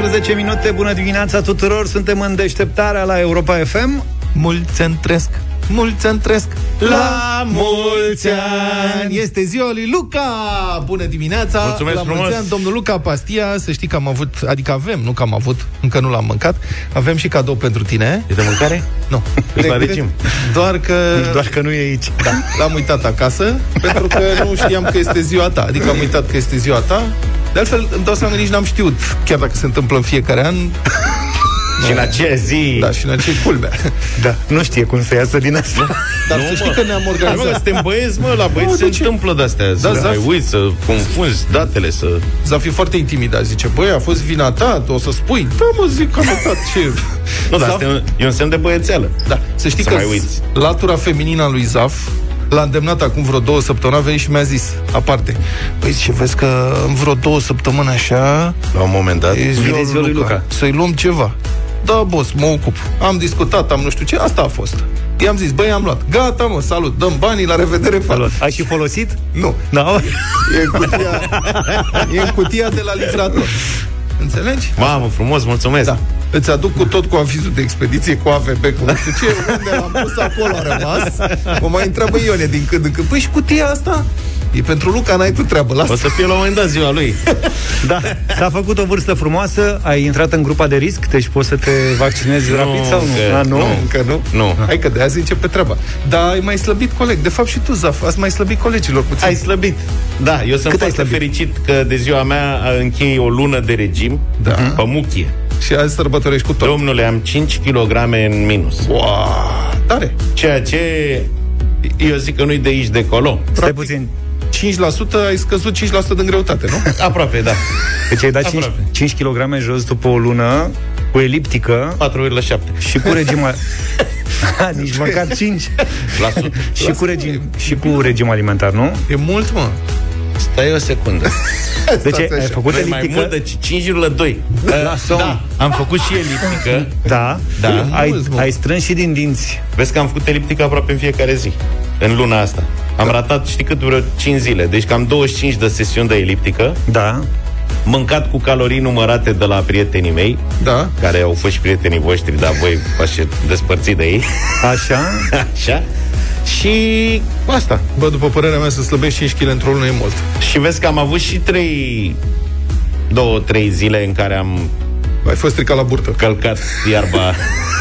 19 minute, bună dimineața tuturor. Suntem în deșteptarea la Europa FM Mulți întresc mulți ani trăiesc. La mulți ani. Este ziua lui Luca. Bună dimineața. Mulțumesc La frumos. mulți ani, domnul Luca Pastia. Să știi că am avut, adică avem, nu că am avut Încă nu l-am mâncat. Avem și cadou pentru tine. E de mâncare? Nu. Ești la regim. Doar că Doar că nu e aici. Da, L-am uitat acasă Pentru că nu știam că este ziua ta. Adică am uitat că este ziua ta de altfel, îmi dau seama că nici n-am știut, chiar dacă se întâmplă în fiecare an, Și în aceea zi... da, și în acei culmea. Da, nu știe cum să iasă din asta Dar Nu, să știi mă. că ne-am Hai, mă, că organizat. suntem băieți, mă, la băieți Nu, se de ce? întâmplă de-astea Să Da, da, Zaf. mai uiți, să confunzi datele, să... Zafi foarte intimidat, zice, băi, a fost vina ta, o să spui. Da, mă, zic că am uitat ce... Nu, dar Zaf- asta e un- e un semn de băiețeală Da, să știi Să că mai uiți. latura feminină a lui Zaf L-a îndemnat acum vreo două săptămâni, a venit și mi-a zis, aparte, Păi zice, vezi că în vreo două săptămâni așa La un moment dat E ziua ziua lui Luca. Să-i luăm ceva Da, boss, mă ocup Am discutat, am nu știu ce, asta a fost I-am zis, băi, am luat, gata mă, salut, dăm banii, la revedere, pa. Salut. Ai și folosit? Nu, Da? e în cutia, e în cutia de la livrator Înțelegi? Mamă, frumos, mulțumesc Da. Îți aduc cu tot cu avizul de expediție, cu AVB, cu nu știu ce, unde l-am pus acolo a rămas. Mă mai întreabă Ione din când în când. Păi și cutia asta? E pentru Luca, n-ai tu treabă, O lasă. să fie la un moment dat ziua lui Da, s-a făcut o vârstă frumoasă Ai intrat în grupa de risc Deci poți să te vaccinezi Nu, rapid sau nu? că- A, nu? nu. Încă nu? Nu. Hai că de azi începe treaba. Dar ai mai slăbit coleg. De fapt și tu, Zaf, ați mai slăbit colegilor puțin. Ai slăbit Da, eu sunt Cât ai foarte slăbit? fericit că de ziua mea închei o lună de regim Da. Pe muchie Și azi sărbătorești cu tot. Domnule, am 5 kg în minus Wow, tare. Ceea ce eu zic că nu-i de aici de colo Stai Practic- puțin 5% ai scăzut 5% din greutate, nu? Aproape, da Deci ai dat 5, Aproape. 5 kg jos după o lună Cu eliptică 4,7 Și cu regim al- Ha, Nici măcar 5 La sută. și cu, regim, și cu regim alimentar, nu? E mult, mă. Stai o secundă. Deci Stați ai așa. făcut Noi mai eliptică mult de 5,2. La somn. Da, am făcut și eliptică. Da, Da. Ai, Mulți, mă. ai strâns și din dinți Vezi că am făcut eliptică aproape în fiecare zi. În luna asta. Am ratat, știi cât, vreo 5 zile. Deci cam 25 de sesiuni de eliptică. Da Mâncat cu calorii numărate de la prietenii mei, Da. care au fost și prietenii voștri, dar voi v-ați despărțit de ei. Așa Așa. Și asta. Bă, după părerea mea, să slăbești 5 kg într-o lună e mult. Și vezi că am avut și 3 două, trei zile în care am Ai fost stricat la burtă. călcat iarba.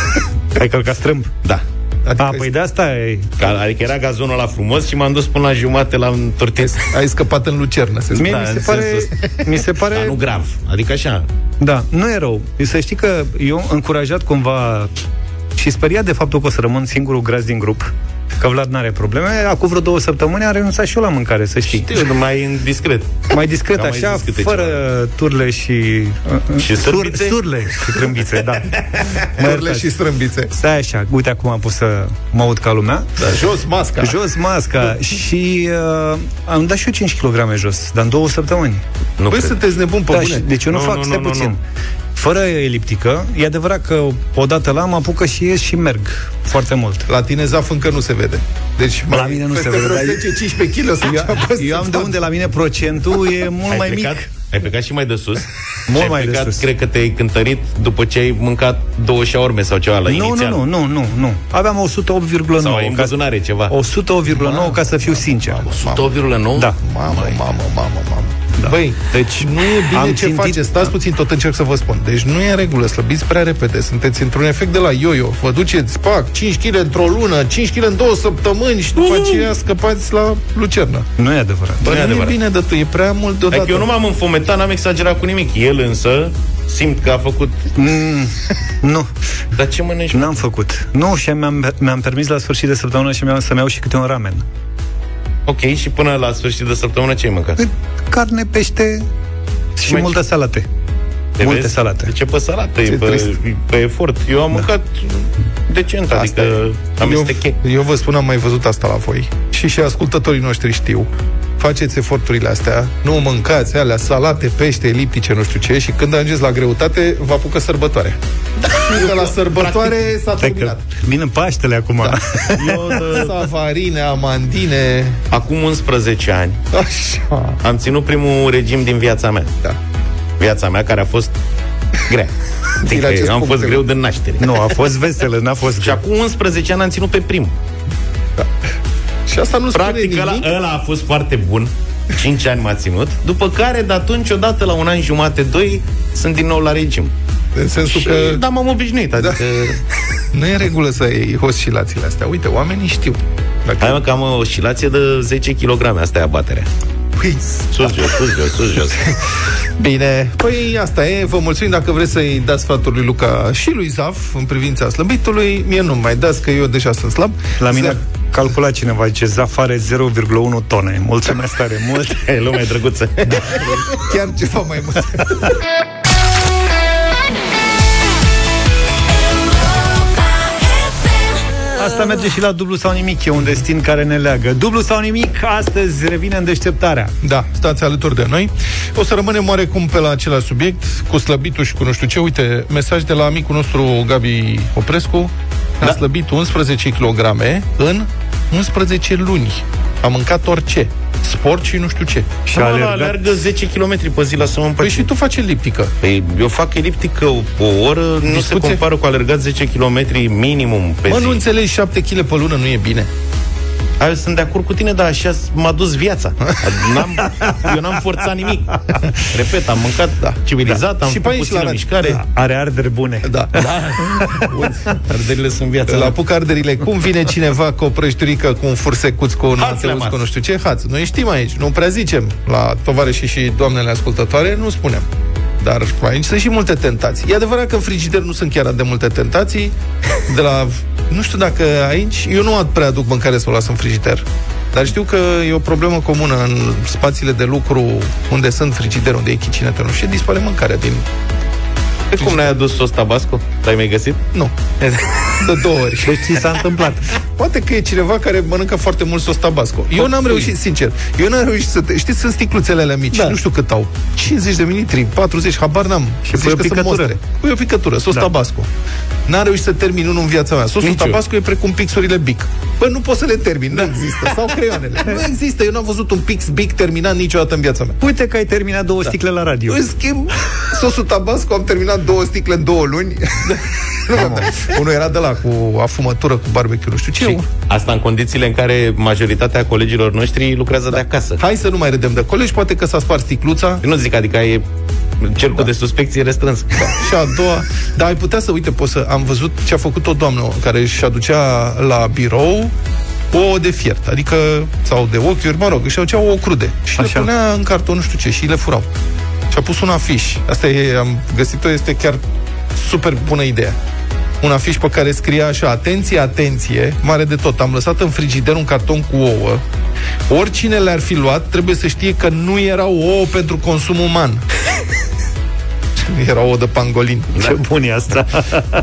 Ai călcat strâmb Da. Adică A, ai, păi de asta e Ca- Adică era gazonul la frumos și m-am dus până la jumate la întortit. ai scăpat în lucernă, se Mie spune. Da, mi în se pare sensul Mi se pare Dar nu grav. Adică așa. Da, nu e rău. Să știi că eu încurajat cumva și speriat de faptul că o să rămân singurul gras din grup, că Vlad n-are probleme. Acum vreo două săptămâni am renunțat și eu la mâncare, să știi. Știu, mai în discret. Mai discret, Că am mai așa, zis câte fără turle și... uh, Și sârbițe? surle și trâmbițe, da. Mă Mărle iertați. și strâmbițe. Stai așa, uite acum am pus să mă aud ca lumea. Da, jos masca. Jos masca și uh, am dat și eu 5 kg jos, dar în două săptămâni. Nu Băi, cred. sunteți nebuni pe Da, bune. și, deci eu nu, Nu, fac, nu, stai nu, nu, puțin. nu. Fără eliptică, e adevărat că odată la mă apucă și ies și merg foarte mult. La tine zaf încă nu se vede. Deci La mai mine nu se peste vede, vreo dar 10-15 kg o să înceapă să Eu am de fac. unde la mine procentul e mult ai mai plecat? mic. Ai plecat și mai de sus? Mult Și ai mai de plecat, sus. Cred că te-ai cântărit după ce ai mâncat două șaorme sau ceva la Nu, inițial. nu, nu, nu, nu, nu. Aveam 108,9 Sau ai în ca, buzunare ceva. 108,9 ca să fiu sincer. 108,9? Da. Mamă, mamă, mamă, mamă. Da. Băi, deci nu e bine Am ce țintit- faceți. Stați puțin, tot încerc să vă spun. Deci nu e în regulă, slăbiți prea repede. Sunteți într-un efect de la yo-yo. Vă duceți, pac, 5 kg într-o lună, 5 kg în două săptămâni și după aceea scăpați la lucernă. Nu e adevărat. Bă, Nu e nu e adevărat. bine de tu, e prea mult deodată. Adică eu nu m-am înfometat, n-am exagerat cu nimic. El însă simt că a făcut... Mm, nu, Dar ce mănânci? n-am făcut. Nu, și mi-am, mi-am permis la sfârșit de săptămână și mi-am să-mi iau și câte un ramen. Ok, și până la sfârșit de săptămână ce ai mâncat? Carne, pește și mai- multe salate. Te Multe vezi? salate. De ce pe salată? Ce E pe, trist. pe efort. Eu am da. mâncat decent, adică eu, amesteche. eu vă spun, am mai văzut asta la voi. Și și ascultătorii noștri știu. Faceți eforturile astea, nu mâncați alea, salate, pește, eliptice, nu știu ce, și când ajungeți la greutate, vă apucă sărbătoarea. Și de la sărbătoare s-a Stai că terminat. vin în Paștele acum. Da. Eu, de, Savarine, amandine, acum 11 ani așa. am ținut primul regim din viața mea. Da. Viața mea care a fost Grea. Adică acest am punct fost de greu de naștere. Nu, a fost veselă, n-a fost Și greu. acum 11 ani am ținut pe primul. Și asta nu spune Practic, ăla, nimic. ăla a fost foarte bun. 5 ani m-a ținut. După care, de atunci, odată la un an jumate, doi, sunt din nou la regim. În sensul Și, că da, m-am obișnuit. Adică, nu e în regulă să iei oscilațiile astea. Uite, oamenii știu. Dacă... hai mă, că am o oscilație de 10 kg. Asta e abaterea. Păi, Sus, jos, sus, jos, sus, jos. Bine, păi asta e, vă mulțumim dacă vreți să-i dați sfatul lui Luca și lui Zaf în privința slăbitului, mie nu mai dați că eu deja sunt slab. La mine Să- a calculat cineva, zice, Zaf are 0,1 tone. Mulțumesc tare mult. E lume drăguță. chiar ceva mai mult. Asta merge și la dublu sau nimic, e un destin care ne leagă. Dublu sau nimic, astăzi revine în deșteptarea. Da, stați alături de noi. O să rămânem oarecum pe la același subiect, cu slăbitul și cu nu știu ce. Uite, mesaj de la amicul nostru Gabi Oprescu. A Da. slăbit 11 kg în 11 luni. A mâncat orice. Sport și nu știu ce. Și Mă, a ăla alergat. alergă 10 km pe zi la să mă Păi împăci. și tu faci elliptică. Păi, eu fac eliptică o, o oră, nu se Discuție? compară cu alergat 10 km minimum pe Mă, zi. nu înțelegi 7 kg pe lună, nu e bine. Hai, sunt de acord cu tine, dar așa m-a dus viața. N-am, eu n-am forțat nimic. Repet, am mâncat da. civilizat, am Și pe făcut aici puțină la- mișcare. Da, Are arderi bune. Da. Arderile sunt viața. La mea. apuc arderile. Cum vine cineva cu o prăjiturică, cu un fursecuț, cu un Haț anteus, le-am cu azi. nu știu ce? Haț. Noi știm aici. Nu prea zicem la tovarășii și doamnele ascultătoare, nu spunem. Dar aici sunt și multe tentații. E adevărat că în frigider nu sunt chiar atât de multe tentații. De la... Nu știu dacă aici... Eu nu prea aduc mâncare să o las în frigider. Dar știu că e o problemă comună în spațiile de lucru unde sunt frigider, unde e chicinete, nu știu, ce, dispare mâncarea din... Pe cum n-ai adus sos tabasco? L-ai mai găsit? Nu. De două ori. Deci ți s-a întâmplat. Poate că e cineva care mănâncă foarte mult sos tabasco. Eu n-am reușit, sincer, eu n-am reușit să... Te... Știți, sunt sticluțele alea mici, Da. nu știu cât au. 50 de mililitri, 40, habar n-am. Și Zici pui o că sunt picătură. mostre. Pui o picătură, sos Da. tabasco. N-am reușit să termin unul în viața mea. Sosul Nici eu. tabasco e precum pixurile Bic. Bă, nu pot să le termin, nu există. Sau creioanele. Nu există, eu n-am văzut un pix Bic terminat niciodată în viața mea. Uite că ai terminat două sticle la radio. În schimb, sosul tabasco am terminat două sticle în două luni. nu mă, Unul era de la cu afumătură, cu barbecue, nu știu ce. Și asta în condițiile în care majoritatea colegilor noștri lucrează de acasă. Hai să nu mai râdem de colegi, poate că s-a spart sticluța Eu nu zic, adică e cercul Da. de suspecție restrâns. și a doua. Dar ai putea să, uite, poți să... Am văzut ce a făcut o doamnă care își aducea la birou ouă de fiert, adică, sau de ochiuri, mă rog, își aducea ouă crude și Așa. le punea în carton, nu știu ce, și le furau. Și a pus un afiș. Asta e, am găsit-o, este chiar super bună idee. Un afiș pe care scria așa, atenție, atenție, mare de tot. Am lăsat în frigider un carton cu ouă. Oricine le-ar fi luat, trebuie să știe că nu erau ouă pentru consum uman. Era ouă de pangolin. Ce bun e asta.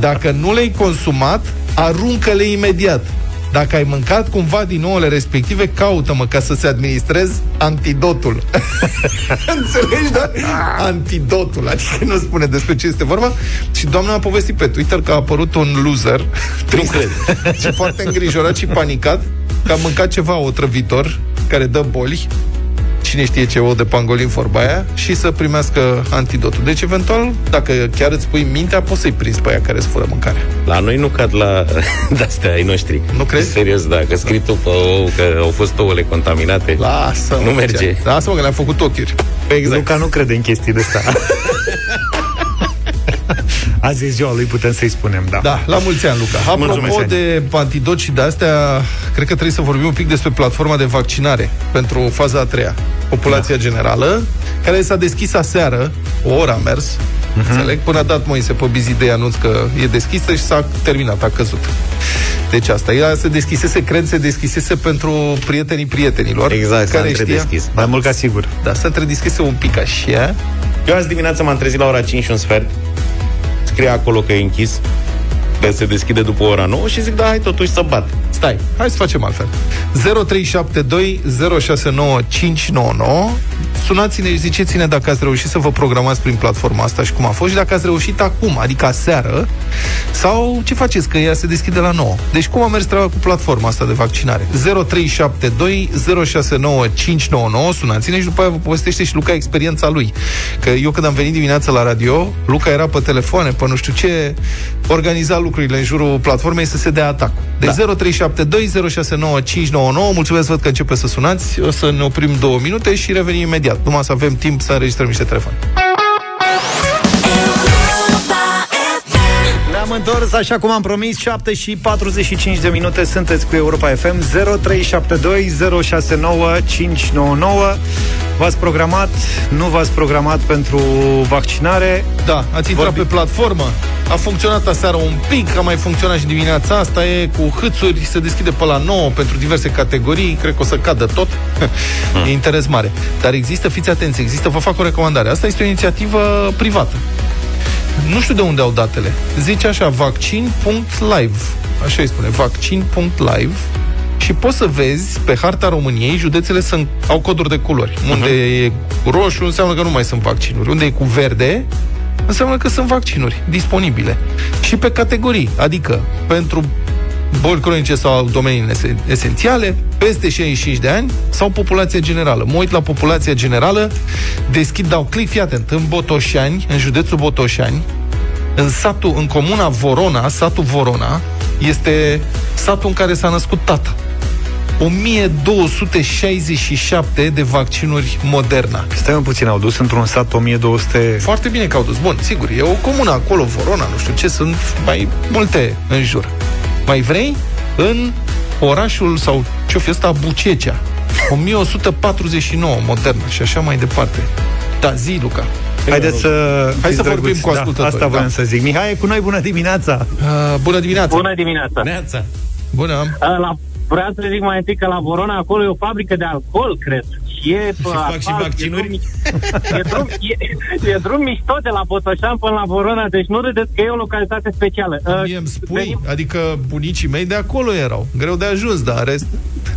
Dacă nu le-ai consumat, aruncă-le imediat. Dacă ai mâncat cumva din ouăle respective, caută-mă ca să se administrez antidotul. Înțelegi, da? Antidotul, adică nu spune despre ce este vorba. Și doamna a povestit pe Twitter că a apărut un loser trist cred. și foarte îngrijorat și panicat că a mâncat ceva otrăvitor care dă boli cine știe ce ou de pangolin vorba aia și să primească antidotul. Deci, eventual, dacă chiar îți pui mintea, poți să-i prinzi pe aia care îți fură mâncarea. La noi nu cad la de-astea ai noștri. Nu crezi? Serios, da, că scrii tu pe ou că au fost ouăle contaminate. Lasă, Nu merge. Lasă-mă că le-am făcut ochiuri. Exact. Luca nu crede în chestii de asta. Azi e ziua lui, putem să-i spunem, da. Da, la mulți ani, Luca. Apropo Mulțumesc, Ani. de antidot și de astea, cred că trebuie să vorbim un pic despre platforma de vaccinare pentru faza a treia. Populația da. generală, care s-a deschis aseară, o oră a mers, uh-huh. înțeleg, până a dat Moise pe Bizidei anunț că e deschisă și s-a terminat, a căzut. Deci asta, ea se deschisese, cred, se deschisese pentru prietenii prietenilor. Exact, s-a care știa, întredeschis. Mai mult ca sigur. da, se întredeschise un pic așa. Eu azi dimineața m-am trezit la ora 5 și un sfert. Scrie acolo că e închis. Că se deschide după ora 9 și zic, da, hai totuși să bat. Stai, hai să facem altfel. 0372 069 599 sunați-ne și ziceți-ne dacă ați reușit să vă programați prin platforma asta și cum a fost și dacă ați reușit acum, adică aseară, sau ce faceți, că ea se deschide la 9. Deci cum a mers treaba cu platforma asta de vaccinare? 0372 069599, sunați-ne și după aia vă povestește și Luca experiența lui. Că eu când am venit dimineața la radio, Luca era pe telefoane, pe nu știu ce, organiza lucrurile în jurul platformei să se dea atac. Deci da. 0372 069599, mulțumesc, văd că începe să sunați, o să ne oprim două minute și revenim imediat, numai să avem timp să înregistrăm niște telefoane. Întors, așa cum am promis, 7 și 45 de minute. Sunteți cu Europa FM 0372069599 V-ați programat, nu v-ați programat pentru vaccinare? Da, ați intrat Vorbi... pe platformă, a funcționat aseară un pic, a mai funcționat și dimineața asta, e cu hâțuri, se deschide pe la 9 pentru diverse categorii, cred că o să cadă tot, e interes mare. Dar există, fiți atenți, există, vă fac o recomandare, asta este o inițiativă privată. Nu știu de unde au datele. Zice așa, vaccin.live. Așa îi spune, vaccin.live și poți să vezi pe harta României, județele sunt, au coduri de culori. Uh-huh. Unde e roșu înseamnă că nu mai sunt vaccinuri. Unde e cu verde înseamnă că sunt vaccinuri disponibile. Și pe categorii, adică pentru boli cronice sau domenii esențiale, peste 65 de ani sau populația generală. Mă uit la populația generală, deschid, dau click, fii atent, în Botoșani, în județul Botoșani, în satul, în comuna Vorona, satul Vorona, este satul în care s-a născut tata. 1267 de vaccinuri Moderna. Stai un puțin, au dus într-un sat 1200... Foarte bine că au dus. Bun, sigur, e o comună acolo, Vorona, nu știu ce, sunt mai multe în jur. Mai vrei? În orașul sau ce-o fi ăsta, Bucecea. 1149 modernă și așa mai departe. Da, zi, Luca. Haideți să Hai să vorbim cu da, ascultători. Da, asta voiam da. să zic. Mihai, cu noi, bună dimineața! Uh, bună dimineața! Bună dimineața! Neața. Bună! Uh, la, vreau să zic mai întâi că la Vorona acolo e o fabrică de alcool, cred. Și, e, și fac asfalt, și vaccinuri? E drum, e, e drum mișto de la Botoșan până la Vorona, deci nu râdeți că e o localitate specială. Uh, Mie îmi spui, venim... adică bunicii mei de acolo erau. Greu de ajuns, dar rest...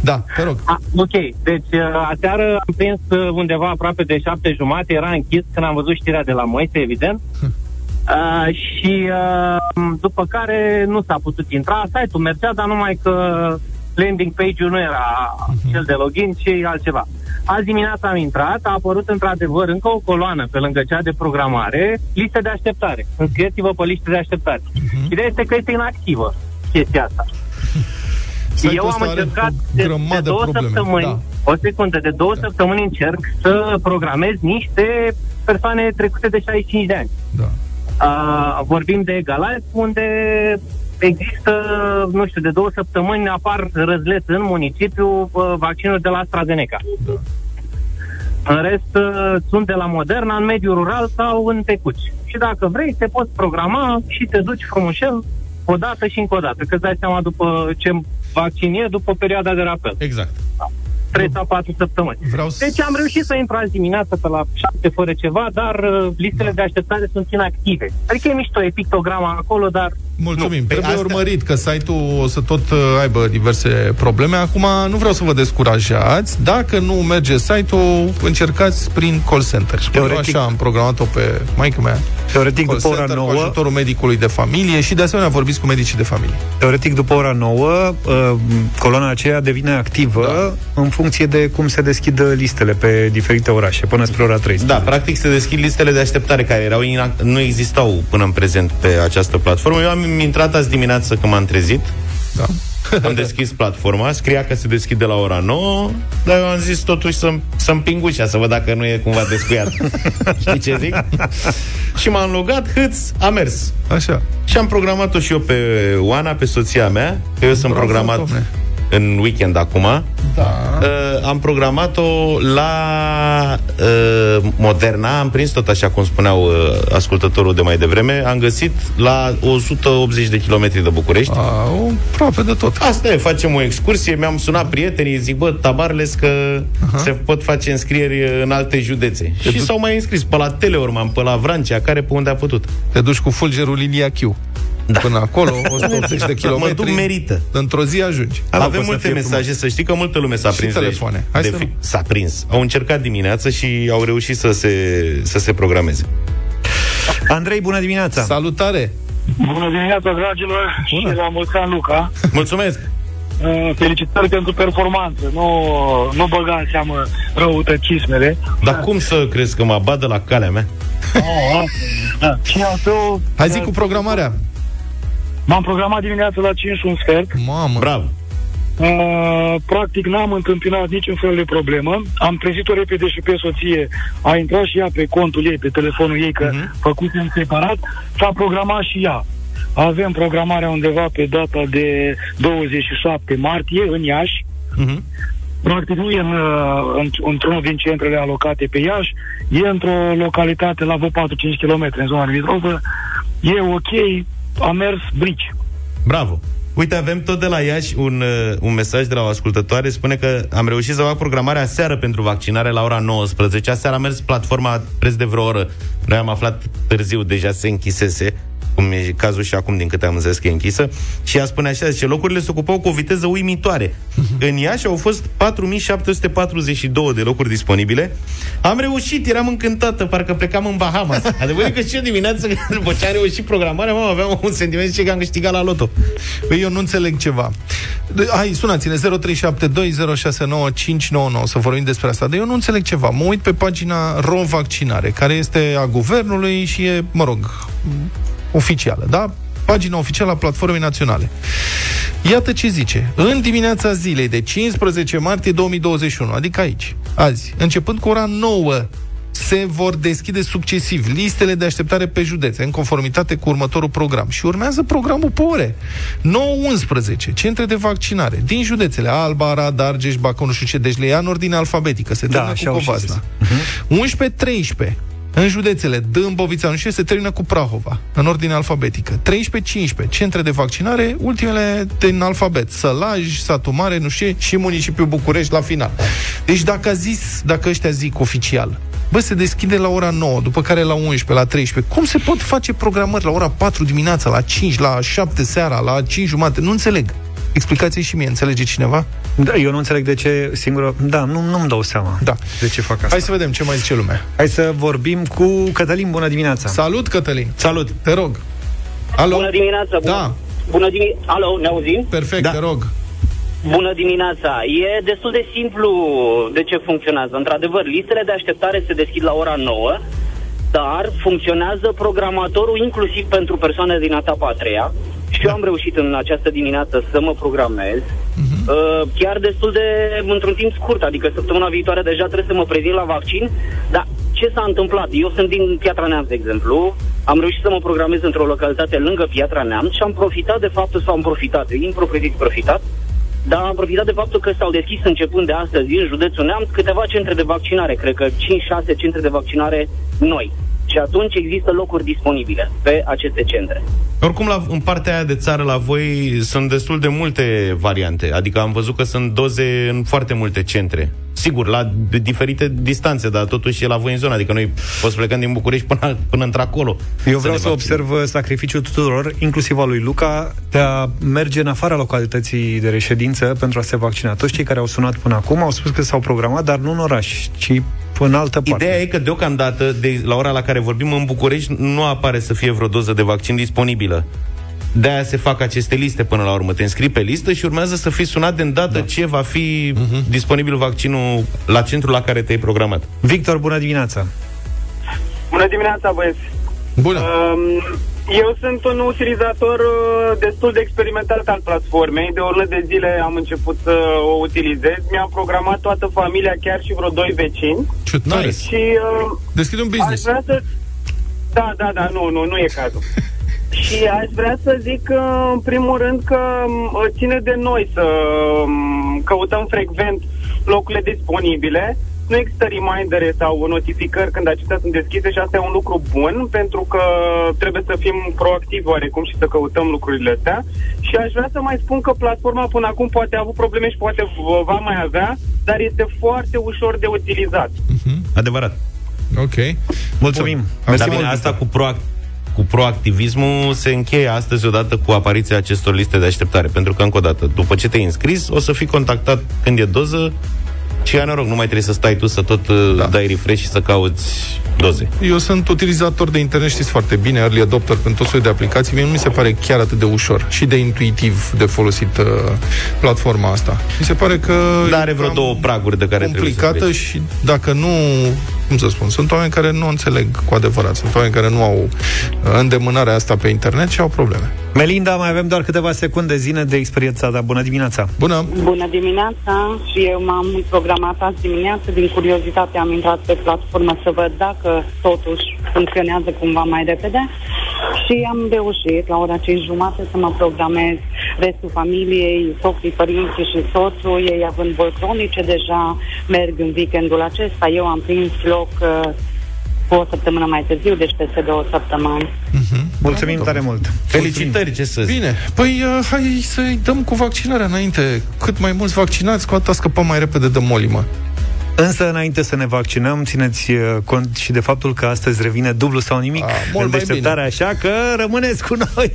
Da, te rog. A, ok, deci uh, aseară am prins uh, undeva aproape de șapte jumate, era închis când am văzut știrea de la Moise, evident. Uh, și uh, după care nu s-a putut intra. Site-ul mergea, dar numai că landing page-ul nu era uh-huh. cel de login, ci altceva. Azi dimineața am intrat, a apărut într-adevăr încă o coloană pe lângă cea de programare, liste de așteptare. Înscrieți-vă pe liste de așteptare. Uh-huh. Ideea este că este inactivă chestia asta. Eu am încercat de, de două probleme. săptămâni, da. o secundă, de două da. săptămâni încerc să programez niște persoane trecute de 65 de ani. Da. Uh, vorbim de Egalife, unde există, nu știu, de două săptămâni apar răzlet în municipiu uh, vaccinuri de la AstraZeneca. Da. În rest, uh, sunt de la Moderna, în mediul rural sau în Tecuci. Și dacă vrei, te poți programa și te duci frumușel o dată și încă o dată, că îți dai seama după ce vaccin e, după perioada de rapel. Exact. Da. 3 sau 4 săptămâni. Vreau deci am reușit să intru azi dimineață pe la 7 fără ceva, dar uh, listele de așteptare sunt inactive. Adică e mișto, e pictograma acolo, dar... Mulțumim. Nu, Trebuie astea... urmărit că site-ul o să tot uh, aibă diverse probleme. Acum nu vreau să vă descurajați. Dacă nu merge site-ul, încercați prin call center. Teoretic... așa am programat-o pe maică mea. Teoretic call după ora 9... Cu ajutorul medicului de familie și de asemenea vorbiți cu medicii de familie. Teoretic după ora 9, uh, coloana aceea devine activă da. în funcție de cum se deschid listele pe diferite orașe, până spre ora 3. Da, practic se deschid listele de așteptare care erau inac- nu existau până în prezent pe această platformă. Eu am intrat azi dimineață când m-am trezit. Da. am deschis platforma, scria că se deschide la ora 9, dar eu am zis totuși să, să-mi ping ușa, să văd dacă nu e cumva descuiat. Știi ce zic? și m-am logat, hâț, a mers. Așa. Și am programat-o și eu pe Oana, pe soția mea, că eu sunt programat... Domne în weekend acum. Da. Uh, am programat-o la uh, Moderna, am prins tot așa cum spuneau uh, ascultătorul de mai devreme, am găsit la 180 de kilometri de București. A, aproape de tot. Asta e, facem o excursie, mi-am sunat prietenii, zic, bă, tabarles că Aha. se pot face înscrieri în alte județe. Te și du- s-au mai înscris pe la Teleorman, pe la Vrancea, care pe unde a putut. Te duci cu fulgerul linia Q. da. până acolo, 180 de kilometri. Mă duc merită. Într-o zi ajungi. Avem multe mesaje, frumos. să știi că multă lume s-a și prins telefoane. Hai de să fi- s-a prins. Au încercat dimineața și au reușit să se, să se programeze. Andrei, bună dimineața! Salutare! Bună dimineața, dragilor, bună. și la mulți ani, Luca. Mulțumesc! Uh, felicitări pentru performanță. Nu, nu băga în seamă răutăcismele. Dar cum să crezi că mă abadă la calea mea? Oh, da. Și altul, Hai zi cu programarea. M-am programat dimineața la 5 și un sfert. Mamă! Bravo! Uh, practic n-am întâmpinat niciun fel de problemă. Am trezit-o repede și pe soție. A intrat și ea pe contul ei, pe telefonul ei, că uh-huh. făcusem separat. S-a programat și ea. Avem programarea undeva pe data de 27 martie în Iași. Uh-huh. Practic nu e în, în, într-unul din centrele alocate pe Iași, e într-o localitate la vreo 4-5 km în zona limitropă. E ok, a mers brici. Bravo! Uite, avem tot de la Iași un, uh, un mesaj de la o ascultătoare. Spune că am reușit să fac programarea seară pentru vaccinare la ora 19. Aseară a mers platforma preț de vreo oră. Noi am aflat târziu, deja se închisese cum e cazul și acum, din câte am înțeles că e închisă, și ea spune așa, zice, locurile se ocupau cu o viteză uimitoare. În Iași au fost 4742 de locuri disponibile. Am reușit, eram încântată, parcă plecam în Bahamas. Adevărul că și eu dimineață, după ce am reușit programarea, mă, aveam un sentiment ce că am câștigat la loto. Păi eu nu înțeleg ceva. Hai, sunați-ne 0372069599 să vorbim despre asta. Dar eu nu înțeleg ceva. Mă uit pe pagina RO Vaccinare, care este a guvernului și e, mă rog, oficială, da? Pagina oficială a Platformei Naționale. Iată ce zice. În dimineața zilei de 15 martie 2021, adică aici, azi, începând cu ora 9 se vor deschide succesiv listele de așteptare pe județe, în conformitate cu următorul program. Și urmează programul pe ore. 9-11, centre de vaccinare, din județele Alba, Arad, Argeș, Bacău, nu știu ce, deci le ia în ordine alfabetică, se da, termină cu Covasna. Uh-huh. 11-13, în județele Dâmbovița, nu știu, se termină cu Prahova, în ordine alfabetică. 13-15, centre de vaccinare, ultimele din alfabet. Sălaj, Satu Mare, nu știu, și municipiul București la final. Deci dacă a zis, dacă ăștia zic oficial, bă, se deschide la ora 9, după care la 11, la 13. Cum se pot face programări la ora 4 dimineața, la 5, la 7 seara, la 5 jumate? Nu înțeleg. Explicație și mie, înțelege cineva? Da, eu nu înțeleg de ce singură... Da, nu, nu-mi dau seama da. de ce fac asta. Hai să vedem ce mai zice lumea. Hai să vorbim cu Cătălin. Bună dimineața! Salut, Cătălin! Salut! Te rog! Alo? Bună dimineața! Bună, da! Bună dimineața! Alo, ne auzim? Perfect, da. te rog! Bună dimineața! E destul de simplu de ce funcționează. Într-adevăr, listele de așteptare se deschid la ora 9, dar funcționează programatorul inclusiv pentru persoane din etapa a treia. Și eu am reușit în această dimineață să mă programez, uh-huh. uh, chiar destul de într-un timp scurt, adică săptămâna viitoare deja trebuie să mă prezint la vaccin, dar ce s-a întâmplat? Eu sunt din Piatra Neamț, de exemplu, am reușit să mă programez într-o localitate lângă Piatra Neamț și am profitat de faptul, sau am profitat, impropriu profitat, dar am profitat de faptul că s-au deschis începând de astăzi în județul Neamț câteva centre de vaccinare, cred că 5-6 centre de vaccinare noi și atunci există locuri disponibile pe aceste centre. Oricum, la, în partea aia de țară, la voi, sunt destul de multe variante. Adică am văzut că sunt doze în foarte multe centre. Sigur, la diferite distanțe, dar totuși e la voi în zonă. Adică noi poți plecăm din București până, până într-acolo. Eu vreau să, să observ sacrificiul tuturor, inclusiv al lui Luca, de a merge în afara localității de reședință pentru a se vaccina. Toți cei care au sunat până acum au spus că s-au programat, dar nu în oraș, ci în altă parte. Ideea e că deocamdată, de, la ora la care vorbim în București, nu apare să fie vreo doză de vaccin disponibilă. De-aia se fac aceste liste până la urmă. Te înscrii pe listă și urmează să fii sunat de îndată da. ce va fi uh-huh. disponibil vaccinul la centrul la care te-ai programat. Victor, bună dimineața! Bună dimineața, băieți! Bună! Um, eu sunt un utilizator uh, destul de experimentat al platformei. De o lună de zile am început să o utilizez. Mi-am programat toată familia, chiar și vreo doi vecini. Ce tare! Și, uh, Deschid un business. Aș vrea să... Da, da, da, nu, nu, nu e cazul. și aș vrea să zic, că, în primul rând, că uh, ține de noi să um, căutăm frecvent locurile disponibile nu există remindere sau notificări când acestea sunt deschise și asta e un lucru bun pentru că trebuie să fim proactivi oarecum și să căutăm lucrurile astea. Și aș vrea să mai spun că platforma până acum poate a avut probleme și poate va mai avea, dar este foarte ușor de utilizat. Uh-huh. Adevărat. Ok. Mulțumim. Dar bine, asta cu proact cu proactivismul se încheie astăzi odată cu apariția acestor liste de așteptare. Pentru că, încă o dată, după ce te-ai înscris, o să fii contactat când e doză și ai noroc, nu mai trebuie să stai tu să tot uh, da. dai refresh și să cauți doze. Eu sunt utilizator de internet, știți foarte bine, early adopter pentru tot soiul de aplicații. Mie nu mi se pare chiar atât de ușor și de intuitiv de folosit uh, platforma asta. Mi se pare că... Dar are vreo două praguri de care complicată trebuie să și dacă nu cum să spun, sunt oameni care nu înțeleg cu adevărat, sunt oameni care nu au uh, îndemânarea asta pe internet și au probleme. Melinda, mai avem doar câteva secunde zine de experiența ta. Bună dimineața! Bună! Bună dimineața! Și eu m-am programat azi dimineață, din curiozitate am intrat pe platformă să văd dacă totuși funcționează cumva mai repede și am reușit la ora 5 jumate să mă programez restul familiei, socrii, părinții și soțul, ei având boli cronice deja, merg în weekendul acesta, eu am prins loc uh, cu o săptămână mai târziu, deci peste două săptămâni. Uh-huh. Mulțumim da, tare mult! Felicitări, ce să zic! Bine, păi uh, hai să-i dăm cu vaccinarea înainte. Cât mai mulți vaccinați, cu atât scăpăm mai repede de molimă. Însă, înainte să ne vaccinăm, țineți uh, cont și de faptul că astăzi revine dublu sau nimic A, mult în deșteptare, așa că rămâneți cu noi!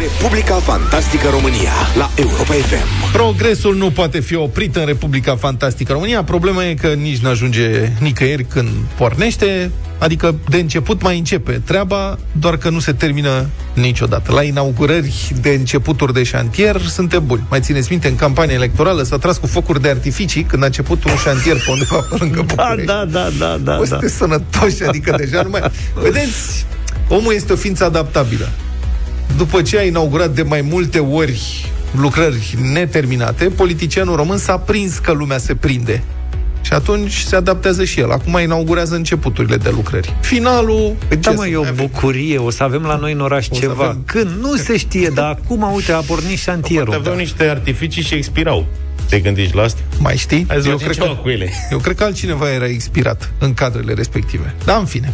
Republica Fantastică România la Europa FM. Progresul nu poate fi oprit în Republica Fantastică România. Problema e că nici nu ajunge nicăieri când pornește, adică de început mai începe treaba, doar că nu se termină niciodată. La inaugurări de începuturi de șantier suntem buni. Mai țineți minte, în campania electorală s-a tras cu focuri de artificii când a început un șantier pe undeva pe lângă da, București. Da, da, da, da. O, da. sănătoși, adică deja nu mai... Vedeți, omul este o ființă adaptabilă după ce a inaugurat de mai multe ori lucrări neterminate, politicianul român s-a prins că lumea se prinde. Și atunci se adaptează și el. Acum inaugurează începuturile de lucrări. Finalul... Da, mă, e o bucurie. O să avem la noi în oraș o ceva. Avem... Când? Nu se știe, dar acum, uite, a pornit șantierul. Poate aveau da. niște artificii și expirau. Te gândești la asta? Mai știi? eu cred, că, cu ele. eu cred că altcineva era expirat în cadrele respective. Da, în fine.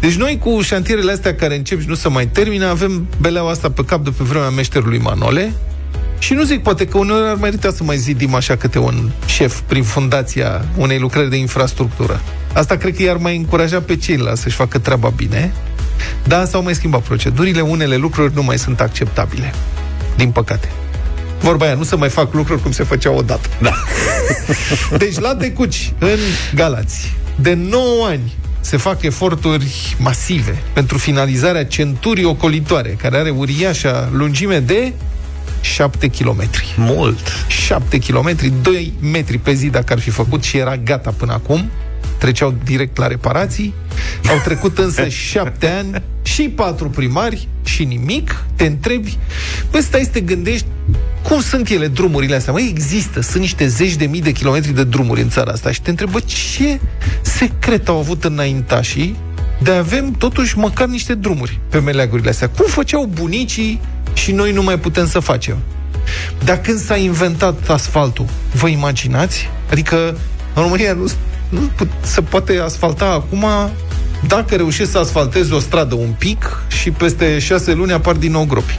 Deci noi cu șantierele astea care încep și nu se mai termină, avem beleaua asta pe cap de pe vremea meșterului Manole, și nu zic, poate că uneori ar merita să mai zidim așa câte un șef prin fundația unei lucrări de infrastructură. Asta cred că i-ar mai încuraja pe ceilalți să-și facă treaba bine. Da, s-au mai schimbat procedurile, unele lucruri nu mai sunt acceptabile. Din păcate. Vorba aia, nu să mai fac lucruri cum se făcea odată. Da. Deci la Decuci, în Galați, de 9 ani se fac eforturi masive pentru finalizarea centurii ocolitoare, care are uriașa lungime de 7 km. Mult! 7 km, 2 metri pe zi dacă ar fi făcut și era gata până acum. Treceau direct la reparații. Au trecut însă 7 ani și patru primari și nimic. Te întrebi, păi stai să te gândești cum sunt ele, drumurile astea? Mai există, sunt niște zeci de mii de kilometri de drumuri în țara asta și te întrebă ce secret au avut înaintașii de avem totuși măcar niște drumuri pe meleagurile astea. Cum făceau bunicii și noi nu mai putem să facem? Dar când s-a inventat asfaltul, vă imaginați? Adică în România nu, nu se poate asfalta acum dacă reușești să asfaltezi o stradă un pic și peste șase luni apar din nou gropi.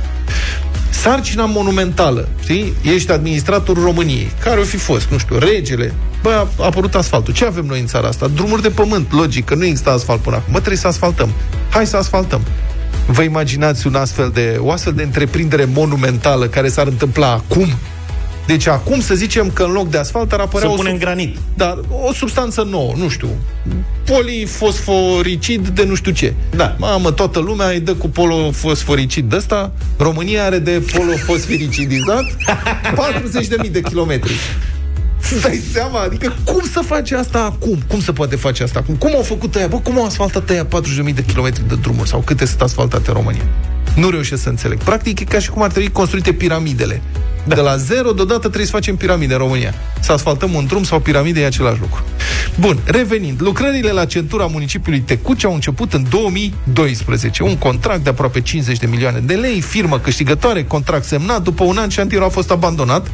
Sarcina monumentală, știi? Ești administratorul României. Care o fi fost? Nu știu, regele. Bă, a apărut asfaltul. Ce avem noi în țara asta? Drumuri de pământ, logic, că nu există asfalt până acum. Bă, trebuie să asfaltăm. Hai să asfaltăm. Vă imaginați un astfel de, o astfel de întreprindere monumentală care s-ar întâmpla acum? Deci acum să zicem că în loc de asfalt ar apărea să o, sub... granit. Da, o substanță nouă, nu știu. Polifosforicid de nu știu ce. Da. Mamă, toată lumea îi dă cu polofosforicid de ăsta. România are de polofosfiricidizat 40.000 de kilometri. Îți dai seama? Adică cum să face asta acum? Cum se poate face asta acum? Cum au făcut ăia? Bă, cum au asfaltat ăia 40.000 de kilometri de drumuri? Sau câte sunt asfaltate în România? Nu reușesc să înțeleg. Practic e ca și cum ar trebui construite piramidele. Da. De la zero, deodată trebuie să facem piramide în România. Să asfaltăm un drum sau piramide e același lucru. Bun, revenind. Lucrările la centura municipiului Tecuci au început în 2012. Un contract de aproape 50 de milioane de lei, firmă câștigătoare, contract semnat. După un an, șantierul a fost abandonat.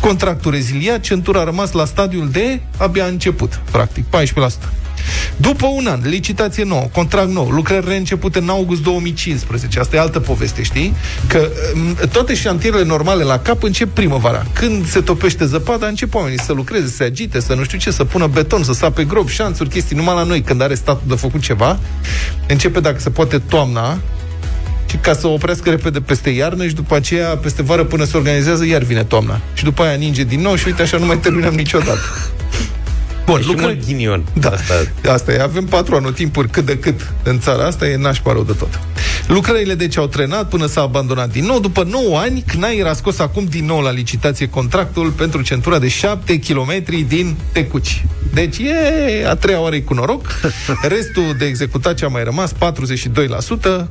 Contractul reziliat, centura a rămas la stadiul de abia început, practic, 14%. După un an, licitație nouă, contract nou, lucrări reîncepute în august 2015. Asta e altă poveste, știi? Că m, toate șantierele normale la cap încep primăvara. Când se topește zăpada, încep oamenii să lucreze, să se agite, să nu știu ce, să pună beton, să sape grob, șanțuri, chestii. Numai la noi, când are statul de făcut ceva, începe, dacă se poate, toamna, și ca să oprească repede peste iarnă și după aceea, peste vară, până se organizează, iar vine toamna. Și după aia ninge din nou și uite, așa nu mai terminăm niciodată. Bun, E și mult ghinion. Da, Asta. asta. asta e. Avem patru anotimpuri cât de cât în țara asta, e nașpa rău de tot. Lucrările deci au trenat până s-a abandonat din nou. După 9 ani, CNAIR a scos acum din nou la licitație contractul pentru centura de 7 km din Tecuci. Deci e a treia oară cu noroc. Restul de executat ce a mai rămas, 42%.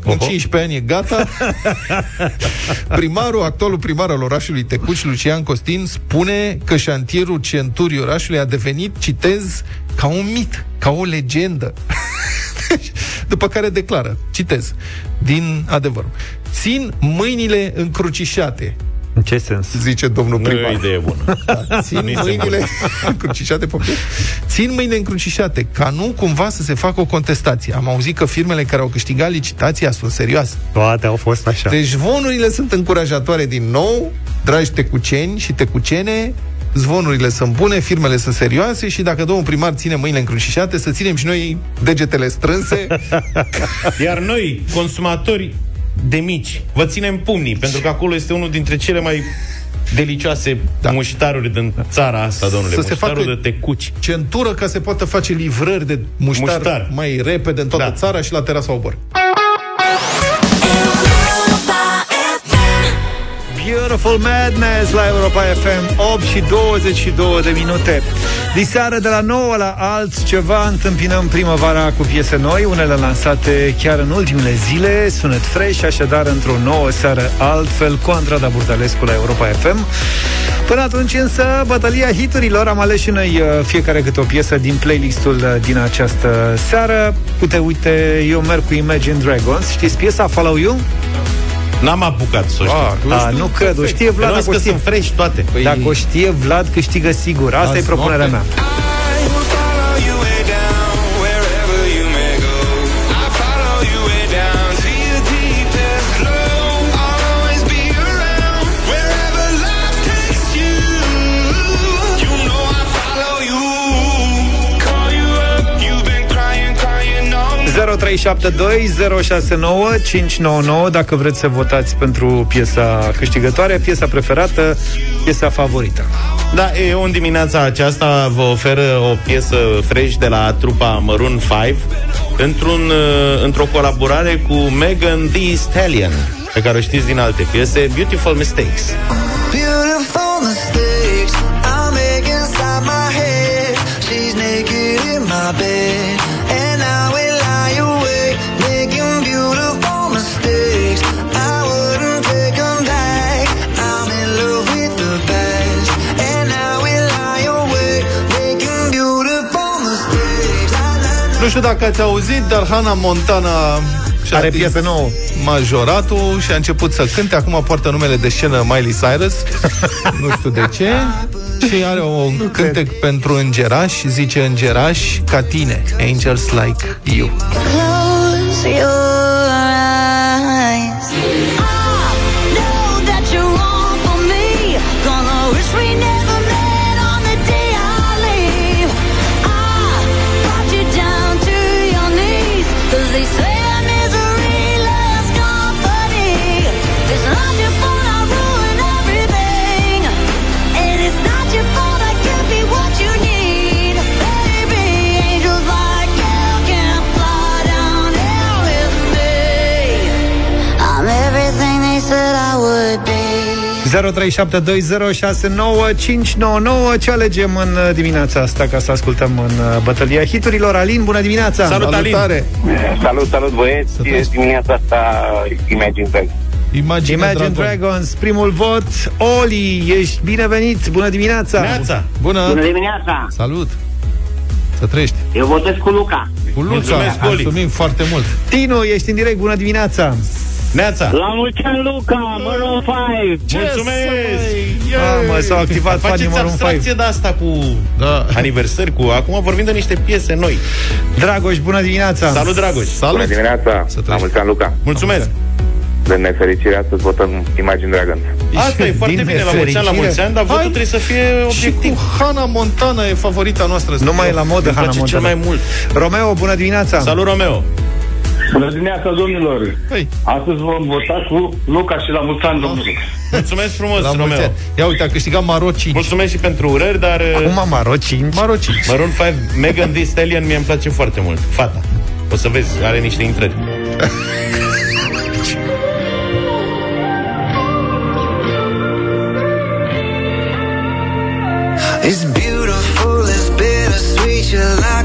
În 15 ani e gata. Primarul, actualul primar al orașului Tecuci, Lucian Costin, spune că șantierul centurii orașului a devenit, citez, ca un mit, ca o legendă. După care declară, citez, din adevăr, țin mâinile încrucișate, În ce sens? zice domnul Nu e primar. o idee bună. Da, țin Nu-i mâinile încrucișate, poftim? Țin mâinile încrucișate, ca nu cumva să se facă o contestație. Am auzit că firmele care au câștigat licitația sunt serioase. Toate au fost așa. Deci zvonurile sunt încurajatoare din nou, dragi tecuceni și tecucene, zvonurile sunt bune, firmele sunt serioase și dacă domnul primar ține mâinile încrucișate, să ținem și noi degetele strânse. Iar noi, consumatori de mici, vă ținem pumnii, pentru că acolo este unul dintre cele mai delicioase Da. da. muștaruri din țara asta, domnule. Să se Muștarul facă- de tecuci. Centură ca să poată face livrări de muștar, Muștar. mai repede în toată Da. țara și la terasa Obor. Beautiful Madness la Europa FM 8 și 22 de minute. Diseară de la 9 la altceva Întâmpinăm primăvara cu piese noi Unele lansate chiar în ultimele zile Sunet fresh, așadar într-o nouă seară Altfel cu Andrada Burdalescu la Europa FM Până atunci însă Bătălia hiturilor Am ales și noi uh, fiecare câte o piesă Din playlistul uh, din această seară. Uite, uite, eu merg cu Imagine Dragons. Știți piesa Follow You? N-am apucat să o știu. Ah, tu A, știu nu cred, o perfect. știe Vlad, Vlad, dacă o că știe sunt fresh toate. Păi- dacă o știe Vlad, câștigă sigur. Asta Azi e propunerea noapte. mea. ...0372069599 Dacă vreți să votați pentru piesa câștigătoare Piesa preferată, piesa favorită Da, e în dimineața aceasta vă oferă o piesă fresh de la trupa Maroon 5 într-un, uh, într-o colaborare cu Megan Thee Stallion, pe care o știți din alte piese, Beautiful Mistakes. Beautiful Nu știu dacă ați auzit, dar Hannah Montana și-a Are atins piesă nouă majoratul și a început să cânte. Acum poartă numele de scenă Miley Cyrus. nu știu de ce. Și are un cântec pentru îngeraș, zice îngeraș ca tine, angels like you. Close your 0372069599 Ce alegem în uh, dimineața asta Ca să ascultăm în uh, bătălia hiturilor Alin, bună dimineața Salut, Alin! Salutare! Salut, salut băieți, Să trăiești. dimineața asta Imagine Dragons. Imagine, Imagine Dragon. Dragons, primul vot Oli, ești binevenit, bună dimineața Neața! Bună! Bună dimineața, Salut! Să trăiești! eu votez cu Luca. Cu Luca, Mulțumesc, Oli. mulțumim foarte mult! Tinu, ești în direct, bună dimineața Neața! La mulți ani Luca, Maroon 5. Mulțumesc! Ia! Mamă, s-au activat fanii Faceți Maroon abstracție 5. de asta cu Da. aniversări, cu... Acum vorbim de niște piese noi. Dragoș, bună dimineața! Salut, Dragoș! Salut! Bună dimineața! Să La mulți ani, Luca! Mulțumesc! De nefericire, astăzi votăm Imagine Dragons. Asta e foarte Din bine, la mulți ani, la nefericire. mulți ani, dar votul Hai. trebuie să fie Și obiectiv. cu Hana Montana e favorita noastră. Nu mai e la modă, Îmi Hana place Montana. cel mai mult. Romeo, bună dimineața! Salut, Romeo! Bună dimineața, domnilor! Păi, Astăzi vom vota cu Luca și la mulți ani, domnule. Mulțumesc frumos, la mulți Romeo. ani. Ia uite, a câștigat Maro 5. Mulțumesc și pentru urări, dar... uh, Acum Maro 5. Maro 5. Maroon 5, Megan Thee Stallion, mie îmi place foarte mult. Fata. O să vezi, are niște intrări. It's beautiful, it's bittersweet. You're like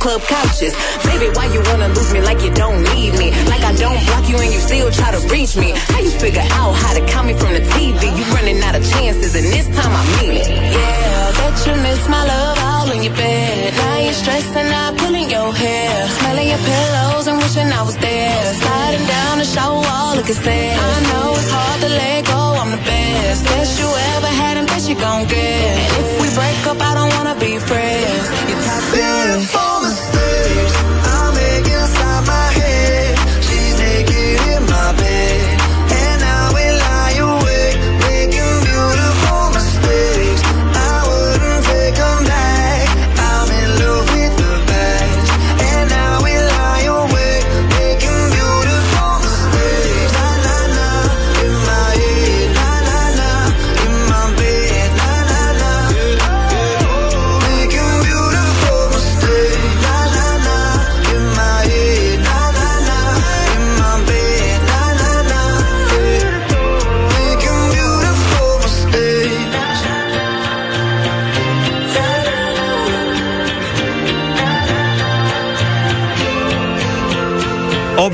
club couches. Baby, why you wanna lose me like you don't need me? Like I don't block you and you still try to reach me. How you figure out how to count me from the TV? You running out of chances, and this time I mean it. Yeah, bet you miss my love all in your bed. Now you're stressing out, pulling your hair. Smelling your pillows and wishing I was there. Sliding down the shower wall, looking sad. I know it's hard to let go, I'm the best. Best you ever had and best you gon' get. And if we break up, I don't wanna be friends.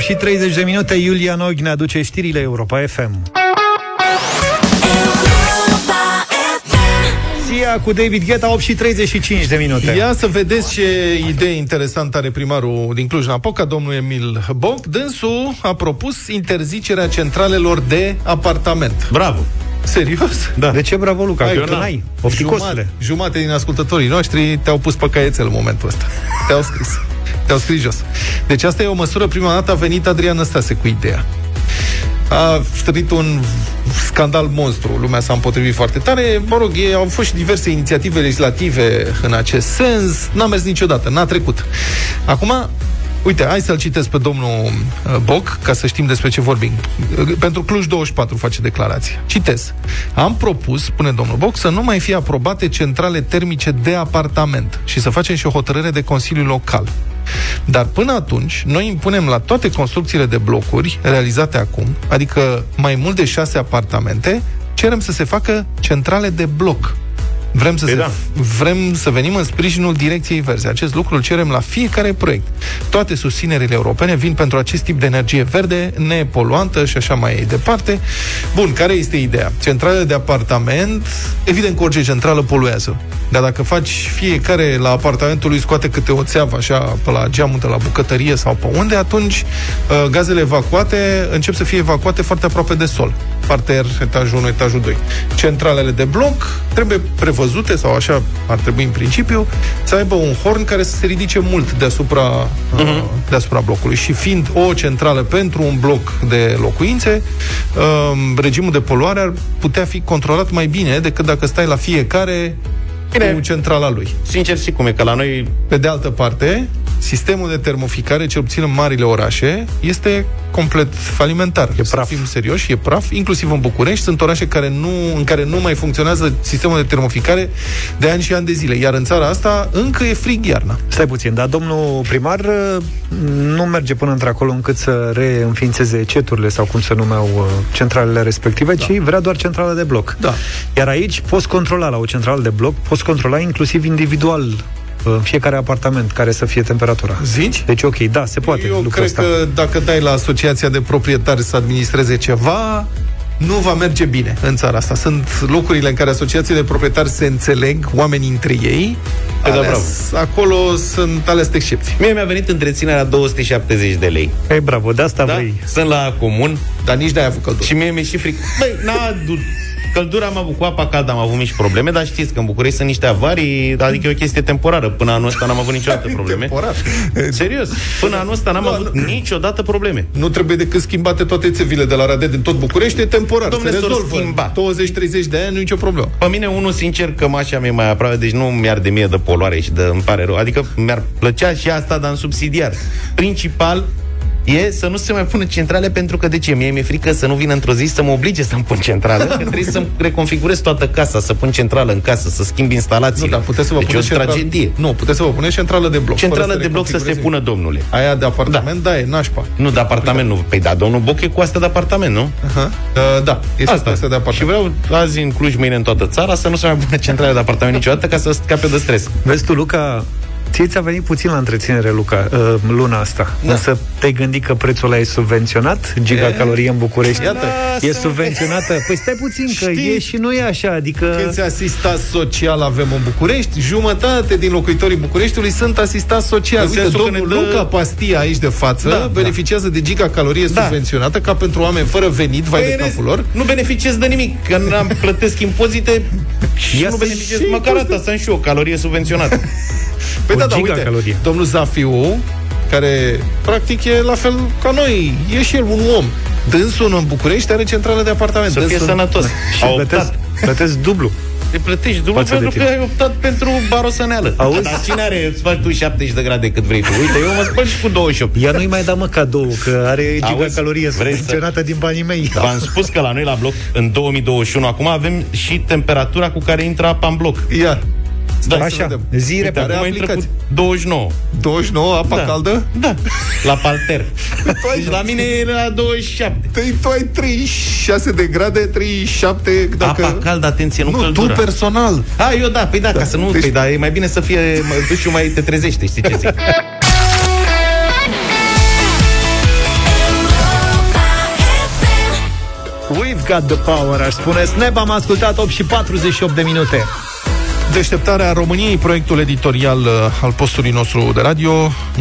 Și 30 de minute, Iulia Nog ne aduce știrile Europa FM. Sia cu David Guetta, 8 și 35 de minute. Ia să vedeți ce idee interesantă are primarul din Cluj-Napoca, domnul Emil Boc. Dânsul a propus interzicerea centralelor de apartament. Bravo! Serios? Da. De ce bravo, Luca? Hai, Că eu tu n-am. n-ai. Ofticosule. Jumate, jumate din ascultătorii noștri te-au pus pe caietel în momentul ăsta. Te-au scris. Te-au scris jos. Deci asta e o măsură, prima dată a venit Adrian Năstase cu ideea. a stârnit un scandal monstru. Lumea s-a împotrivit foarte tare. Mă rog, e, au fost și diverse inițiative legislative în acest sens. N-a mers niciodată, n-a trecut. Acum, Uite, hai să-l citesc pe domnul uh, Boc, ca să știm despre ce vorbim. Uh, Pentru Cluj 24 face declarație. Citez. Am propus, spune domnul Boc, să nu mai fie aprobate centrale termice de apartament și să facem și o hotărâre de Consiliu Local. Dar până atunci, noi impunem la toate construcțiile de blocuri realizate acum, adică mai mult de șase apartamente, cerem să se facă centrale de bloc. Vrem să, Păi se, da. vrem să venim în sprijinul direcției verzi. Acest lucru îl cerem la fiecare proiect. Toate susținerile europene vin pentru acest tip de energie verde, nepoluantă și așa mai departe. Bun, care este ideea? Centrale de apartament, evident că orice centrală poluează. Dar dacă faci fiecare la apartamentul lui scoate câte o țeavă așa pe la geamul, la bucătărie sau pe unde, atunci uh, gazele evacuate încep să fie evacuate foarte aproape de sol. Parter, etajul 1, etajul 2. Centralele de bloc trebuie prevăzute, sau așa ar trebui în principiu, să aibă un horn care să se ridice mult deasupra, uh, deasupra blocului. Și fiind o centrală pentru un bloc de locuințe, uh, regimul de poluare ar putea fi controlat mai bine decât dacă stai la fiecare Bine. cu centrala lui. Sincer, și cum e, că la noi Pe de altă parte, sistemul de termoficare, cel puțin în marile orașe, este complet falimentar. E praf. Să fim serioși, e praf, inclusiv în București. Sunt orașe care nu, în care nu mai funcționează sistemul de termoficare de ani și ani de zile. Iar în țara asta încă e frig iarna. Stai puțin, dar domnul primar uh, nu merge până într-acolo încât să reînființeze ceturile sau cum se numeau uh, centralele respective, da. ci vrea doar centrală de bloc. Da. Iar aici poți controla la o centrală de bloc, poți controla inclusiv individual uh, fiecare apartament care să fie temperatura. Zici? Deci ok, da, se poate Eu lucrul cred ăsta. că dacă dai la asociația de proprietari să administreze ceva, nu va merge bine în țara asta. Sunt locurile în care asociațiile de proprietari se înțeleg, oamenii între ei. Păi da, Ales, acolo sunt ales excepții. Mie mi-a venit întreținerea 270 de lei. Ei, bravo, de asta Da? vrei. Sunt la comun Dar nici n-ai avut căldură. și mie mi-e și fric. Băi, n-a adus Căldura am avut cu apa caldă, am avut mici probleme, dar știți că în București sunt niște avarii, adică e o chestie temporară. Până anul ăsta n-am avut niciodată probleme. Temporar. Serios, până anul ăsta n-am Nu, avut nu. niciodată probleme. Nu trebuie decât schimbate toate țevile de la Radet din tot București, e temporar. Dom'le, se s-or rezolvă. schimba. 20-30 de ani, nu e nicio problemă. Pe mine, unul, sincer, cămașa mea e mai aproape, deci nu mi-ar de mie de poluare și de îmi pare rău. Adică mi-ar plăcea și asta, dar în subsidiar. Principal e să nu se mai pună centrale pentru că de ce? Mie mi-e frică să nu vină într-o zi să mă oblige să-mi pun centrală, că trebuie să-mi reconfigurez toată casa, să pun centrală în casă, să schimb instalațiile. Nu, dar puteți să vă deci e o puneți centrală- tragedie. Nu, puteți să vă puneți centrală de bloc. Centrală fără de bloc să se reconfigureze pună, domnule. Aia de apartament, da, da e nașpa. Nu, de apartament nu. Păi da, domnul Boc e cu asta de apartament, nu? Aha. Uh, da, este asta. asta de Și apartament. vreau azi în Cluj, mâine în toată țara, să nu se mai pună centrale de apartament niciodată ca să scape de stres. Vezi tu, Luca, ție ți-a venit puțin la întreținere, Luca, uh, luna asta. Da. Însă te-ai gândit că prețul ăla e subvenționat? Gigacalorie în București? Iată. E subvenționată? Păi stai puțin, că Știi? e și nu e așa, adică... Câți asistați social avem în București? Jumătate din locuitorii Bucureștiului sunt asistați social. În Uite, sensul că domnul ne dă- Luca Pastia aici de față Da, beneficiază de gigacalorie Da. subvenționată ca pentru oameni fără venit, vai de Păi, capul lor. Nu beneficiez de nimic, că n-am plătesc impozite și Ia nu să- beneficiez și măcar impozite. asta, să am și eu o calorie subvenționată. Păi O da, da, uite, gigacalorie. domnul Zafiu, care practic e la fel ca noi, e și el un om. Dânsul în București are centrală de apartament. Să fie Dânsul- sănătos. Și A plătesc, optat. plătesc dublu. Te plătești dublu Față de pentru tine. că ai optat pentru barosăneală. Auzi? Dar cine are, îți faci tu 70 de grade cât vrei tu. Uite, eu mă spăl și cu 28. Ea nu-i mai da mă cadou, că are Auzi, gigacalorie vrei să- subvenționată din banii mei. V-am spus că la noi la bloc, în 2021, acum avem și temperatura cu care intră apa în bloc. Ia, Da, Așa, zi Uite, repede. acum intră cu aplicați. 29. 29, apa Da. caldă? Da, la palter. Deci la mine era 27. Tu, tu ai 36 de grade, 37 dacă... Apa caldă, atenție, nu, nu, căldură. tu personal. A, eu da, păi da, ca să nu, Deci- păi da, e mai bine să fie, mă, duci mai te trezește, știi ce zic? We've got the power, aș spune. Snap, am ascultat 8 și 48 de minute. Deșteptarea României, proiectul editorial uh, al postului nostru de radio,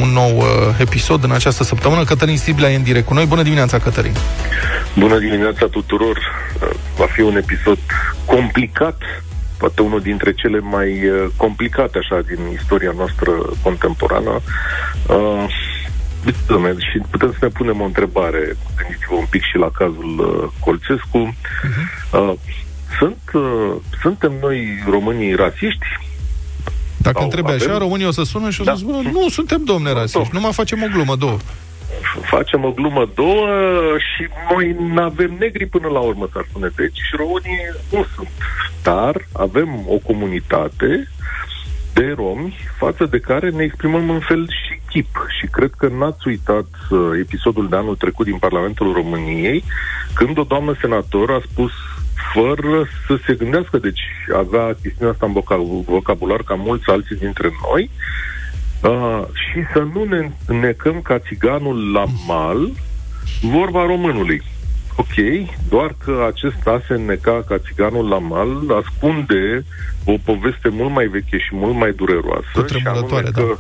un nou uh, episod în această săptămână. Cătălin Striblea e în direct cu noi. Bună dimineața, Cătălin! Bună dimineața tuturor! Uh, Va fi un episod complicat, poate unul dintre cele mai uh, complicate așa din istoria noastră contemporană. Uh, Uite, domnule, și putem să ne punem o întrebare, gândiți-vă un pic și la cazul uh, Colțescu. Uh, sunt, uh, suntem noi românii rasiști? Dacă Sau întrebe așa, avem- românii o să sună și o Da. să spună, nu, suntem domne rasiști, nu mai facem o glumă, două. Facem o glumă două și noi nu avem negri până la urmă, s-ar spune. Deci românii nu sunt. Dar avem o comunitate de romi față de care ne exprimăm în fel și chip. Și cred că n-ați uitat uh, episodul de anul trecut din Parlamentul României, când o doamnă senator a spus fără să se gândească, deci avea chestiunea asta în voca- vocabular ca mulți alții dintre noi, uh, și să nu ne necăm ca țiganul la mal, vorba românului. Ok, doar că acesta se neca ca țiganul la mal ascunde o poveste mult mai veche și mult mai dureroasă. Cutremurătoare, și anume că,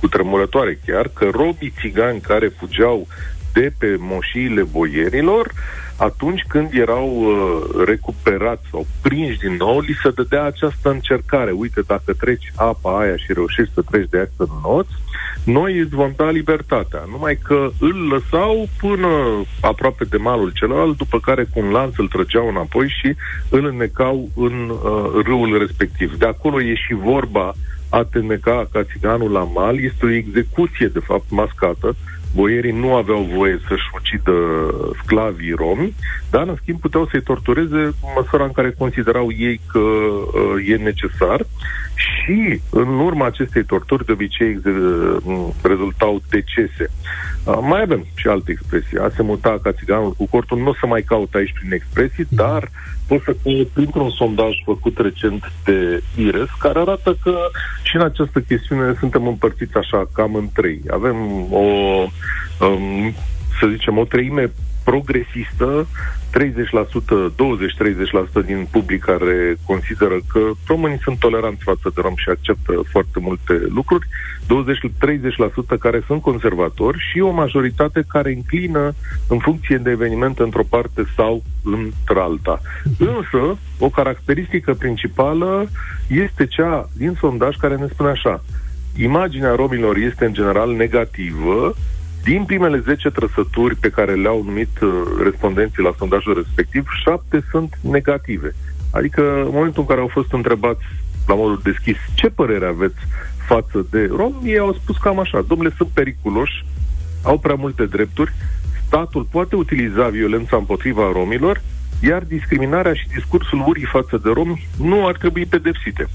cu tremurătoare chiar, că robii țigani care fugeau de pe moșiile boierilor, atunci când erau uh, recuperați sau prinși din nou, li se dădea această încercare. Uite, dacă treci apa aia și reușești să treci de aia în noți, noi îți vom da libertatea. Numai că îl lăsau până aproape de malul celălalt, după care cu un lanț îl trăgeau înapoi și îl înnecau în uh, râul respectiv. De acolo e și vorba a te neca ca țiganul la mal, este o execuție, de fapt, mascată. Boierii nu aveau voie să-și ucidă sclavii romi, dar, în schimb, puteau să-i tortureze în măsura în care considerau ei că uh, e necesar și, în urma acestei torturi, de obicei exe- m, rezultau decese. Uh, mai avem și alte expresii. A se muta ca țiganul cu cortul, nu o să mai caut aici prin expresii, dar pot să caut printr-un sondaj făcut recent de IRES, care arată că și în această chestiune suntem împărțiți așa, cam în trei. Avem o, um, să zicem, o treime progresistă, 30%, 20-30% din public care consideră că românii sunt toleranți față de rom și acceptă foarte multe lucruri, 20-30% care sunt conservatori și o majoritate care înclină în funcție de eveniment într-o parte sau într-alta. Însă, o caracteristică principală este cea din sondaj care ne spune așa. Imaginea romilor este în general negativă, din primele 10 trăsături pe care le-au numit uh, respondenții la sondajul respectiv, 7 sunt negative. Adică, în momentul în care au fost întrebați la modul deschis ce părere aveți față de rom, ei au spus cam așa, domnule, sunt periculoși, au prea multe drepturi, statul poate utiliza violența împotriva romilor, iar discriminarea și discursul urii față de romi nu ar trebui pedepsite.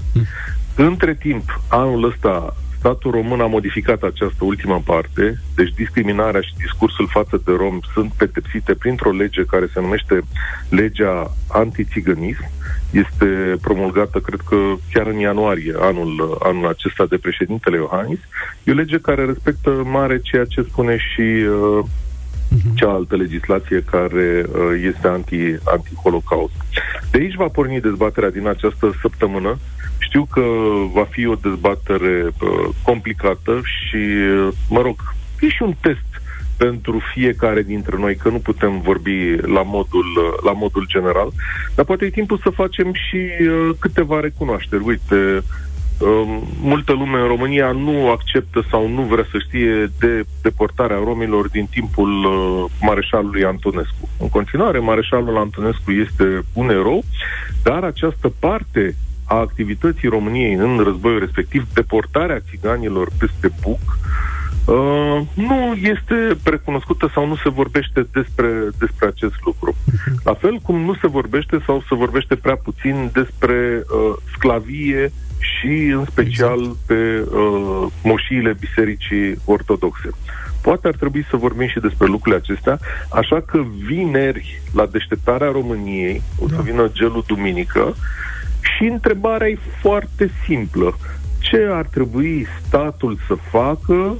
Între timp, anul ăsta, statul român a modificat această ultimă parte, deci discriminarea și discursul față de rom sunt pedepsite printr-o lege care se numește legea antițigănism. Este promulgată, cred că chiar în ianuarie anul, anul acesta de președintele Iohannis. E o lege care respectă în mare ceea ce spune și uh, cealaltă legislație care uh, este anti, anti-holocaust. De aici va porni dezbaterea din această săptămână. Știu că va fi o dezbatere uh, complicată și, uh, mă rog, e și un test pentru fiecare dintre noi, că nu putem vorbi la modul, uh, la modul general, dar poate e timpul să facem și uh, câteva recunoașteri. Uite, Um, multă lume în România nu acceptă sau nu vrea să știe de deportarea romilor din timpul uh, mareșalului Antonescu. În continuare, mareșalul Antonescu este un erou, dar această parte a activității României în războiul respectiv, deportarea țiganilor peste Buc, Uh, nu este recunoscută sau nu se vorbește despre, despre acest lucru. La fel cum nu se vorbește sau se vorbește prea puțin despre uh, sclavie și în special pe uh, moșiile bisericii ortodoxe. Poate ar trebui să vorbim și despre lucrurile acestea, așa că vineri, la deșteptarea României, o să vină gelul duminică și întrebarea e foarte simplă. Ce ar trebui statul să facă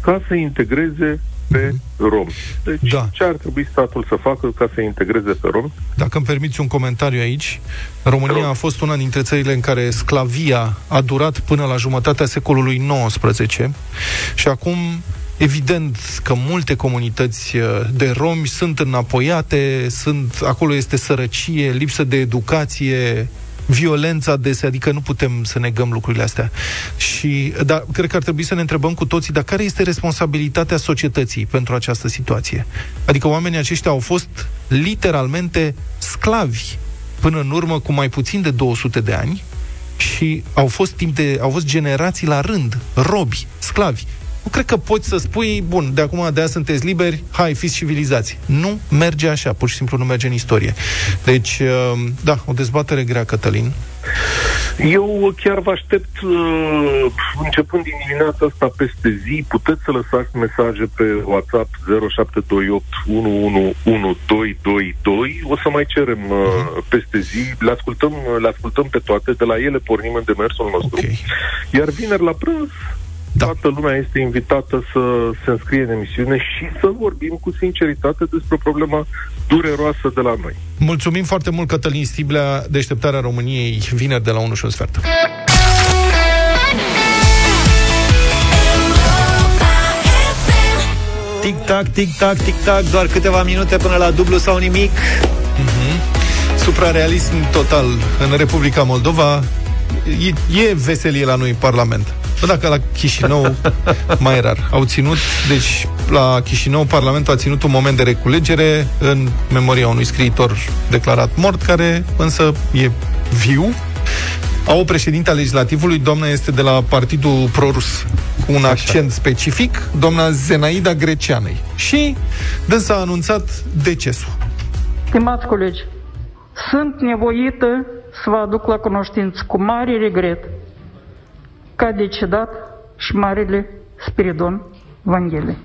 ca să integreze pe romi. Deci, da. ce ar trebui statul să facă ca să integreze pe romi? Dacă îmi permiți un comentariu aici, România a fost una dintre țările în care sclavia a durat până la jumătatea secolului XIX și acum Evident că multe comunități uh, de romi sunt înapoiate, sunt, acolo este sărăcie, lipsă de educație, violența adesea, adică nu putem să negăm lucrurile astea. Și, dar cred că ar trebui să ne întrebăm cu toții, dar care este responsabilitatea societății pentru această situație? Adică oamenii aceștia au fost literalmente sclavi până în urmă cu mai puțin de 200 de ani și au fost timp de, au fost generații la rând, robi, sclavi. Nu cred că poți să spui, bun, de acum de azi sunteți liberi, hai, fiți civilizați. Nu merge așa, pur și simplu nu merge în istorie. Deci, uh, da, o dezbatere grea, Cătălin. Eu chiar vă aștept, uh, începând din dimineața asta peste zi, puteți să lăsați mesaje pe WhatsApp 0728 111222. O să mai cerem uh, peste zi, le ascultăm, le ascultăm pe toate, de la ele pornim în demersul nostru. Ok. Iar vineri la prânz, da. toată lumea este invitată să se înscrie în emisiune și să vorbim cu sinceritate despre o problemă dureroasă de la noi. Mulțumim foarte mult, Cătălin Stiblea, deșteptarea României, vineri de la 1 și un sfert. Tic-tac, tic-tac, tic-tac, doar câteva minute până la dublu sau nimic. Suprarealism total în Republica Moldova. E, e veselie la noi în Parlament. Bă, dacă la Chișinău, mai rar. Au ținut, deci la Chișinău, Parlamentul a ținut un moment de reculegere în memoria unui scriitor declarat mort, care însă e viu. Au o președinte a legislativului, doamna este de la Partidul Prorus, cu un accent specific, doamna Zenaida Greceanei. Și dânsa a anunțat decesul. Stimați colegi, sunt nevoită să vă aduc la cunoștință cu mare regret că a decedat și Marele Spiridon Vanghele.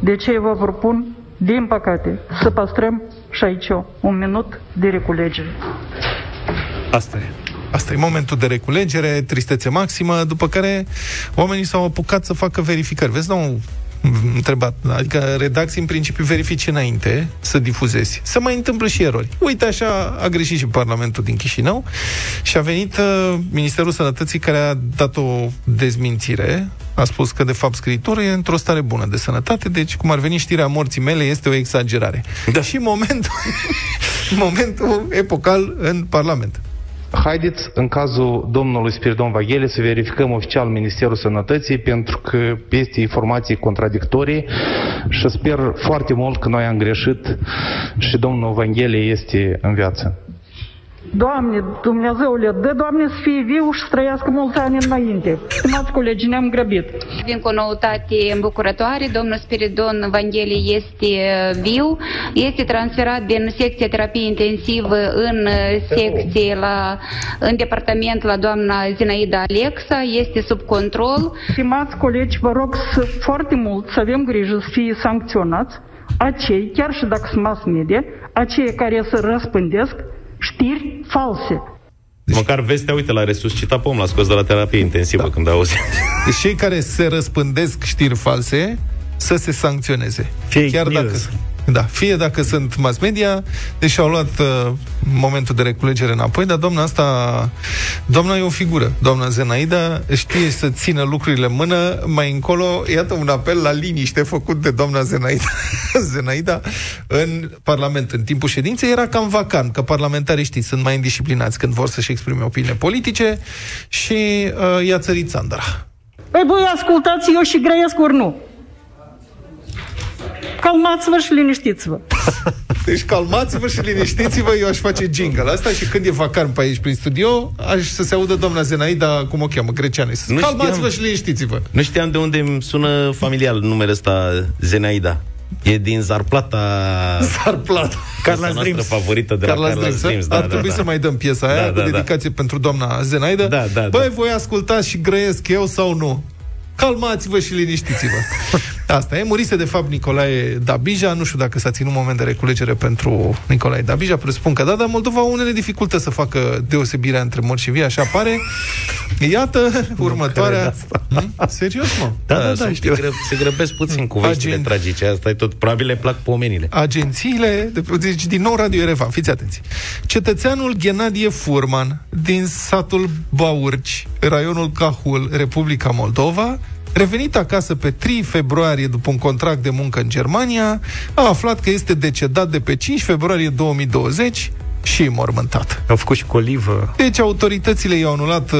De ce vă propun, din păcate, să păstrăm și aici un minut de reculegere. Asta e. Asta e momentul de reculegere, tristețe maximă, după care oamenii s-au apucat să facă verificări. Vezi, nu întrebat, adică redacții în principiu verifici înainte să difuzezi. Se mai întâmplă și erori. Uite așa a greșit și Parlamentul din Chișinău și a venit uh, Ministerul Sănătății care a dat o dezmințire a spus că, de fapt, scriitorul e într-o stare bună de sănătate, deci, cum ar veni știrea morții mele, este o exagerare. Da. Și momentul, momentul epocal în Parlament. Haideți, în cazul domnului Spiridon Vaghele, să verificăm oficial Ministerul Sănătății, pentru că este informații contradictorii și sper foarte mult că noi am greșit și domnul Vaghele este în viață. Doamne, Dumnezeule, dă, Doamne, să fie viu și să trăiască mulți ani înainte. Stimați colegi, ne-am grăbit. Vin cu o noutate îmbucurătoare. Domnul Spiridon Vangheli este viu. Este transferat din secția terapie intensivă în secție la, în departament la doamna Zinaida Alexa. Este sub control. Stimați colegi, vă rog să, foarte mult să avem grijă să fie sancționați acei, chiar și dacă sunt mass media, acei care să răspândesc știri false. Deci... Măcar vestea, uite, l-a resuscitat pe om, l-a scos de la terapie intensivă da. când auzi. Deci cei care se răspândesc știri false să se sancționeze. Fake Chiar news. dacă da, fie dacă sunt mass media, deși au luat uh, momentul de reculegere înapoi, dar doamna asta, doamna e o figură. Doamna Zenaida știe să țină lucrurile în mână. Mai încolo, iată un apel la liniște făcut de doamna Zenaida. Zenaida în Parlament. În timpul ședinței era cam vacant, că parlamentarii știți, sunt mai indisciplinați când vor să-și exprime opinie politice și uh, i-a țărit Sandra. Păi voi ascultați eu și grăiesc ori nu. Calmați-vă și liniștiți-vă. Deci calmați-vă și liniștiți-vă, eu aș face jingle asta și când e vacant pe aici prin studio, aș să se audă doamna Zenaida, cum o cheamă, greceană. Să Nu calmați-vă știam. și liniștiți-vă. Nu știam de unde îmi sună familial numele ăsta Zenaida. E din Zarplata. Zarplata. Carla noastră Dreams. favorită de la Carla's Carla Dreams, Dreams. Ar trebui să mai dăm piesa aia Da, cu da, da. dedicație pentru doamna Zenaida. Da, da, Băi, da. voi ascultați și grăiesc eu sau nu? Calmați-vă și liniștiți-vă. Asta e. Murise, de fapt, Nicolae Dabija. Nu știu dacă s-a ținut moment de reculegere pentru Nicolae Dabija. Presupun că da, dar Moldova au unele dificultăți să facă deosebirea între morți și vii, așa pare. Iată, următoarea... Hmm? Serios, mă? Da, da, da, sunt știu. Gră, se grăbesc puțin cu veștile Agent. tragice. Asta e tot. Probabil le plac pomenile. agențiile, de- deci din nou Radio Erevan, fiți atenți. Cetățeanul Ghenadie Furman din satul Baurci, raionul Cahul, Republica Moldova, revenit acasă pe 3 februarie după un contract de muncă în Germania, a aflat că este decedat de pe 5 februarie 2020 și mormântat. Au făcut și colivă. Deci autoritățile i-au anulat uh,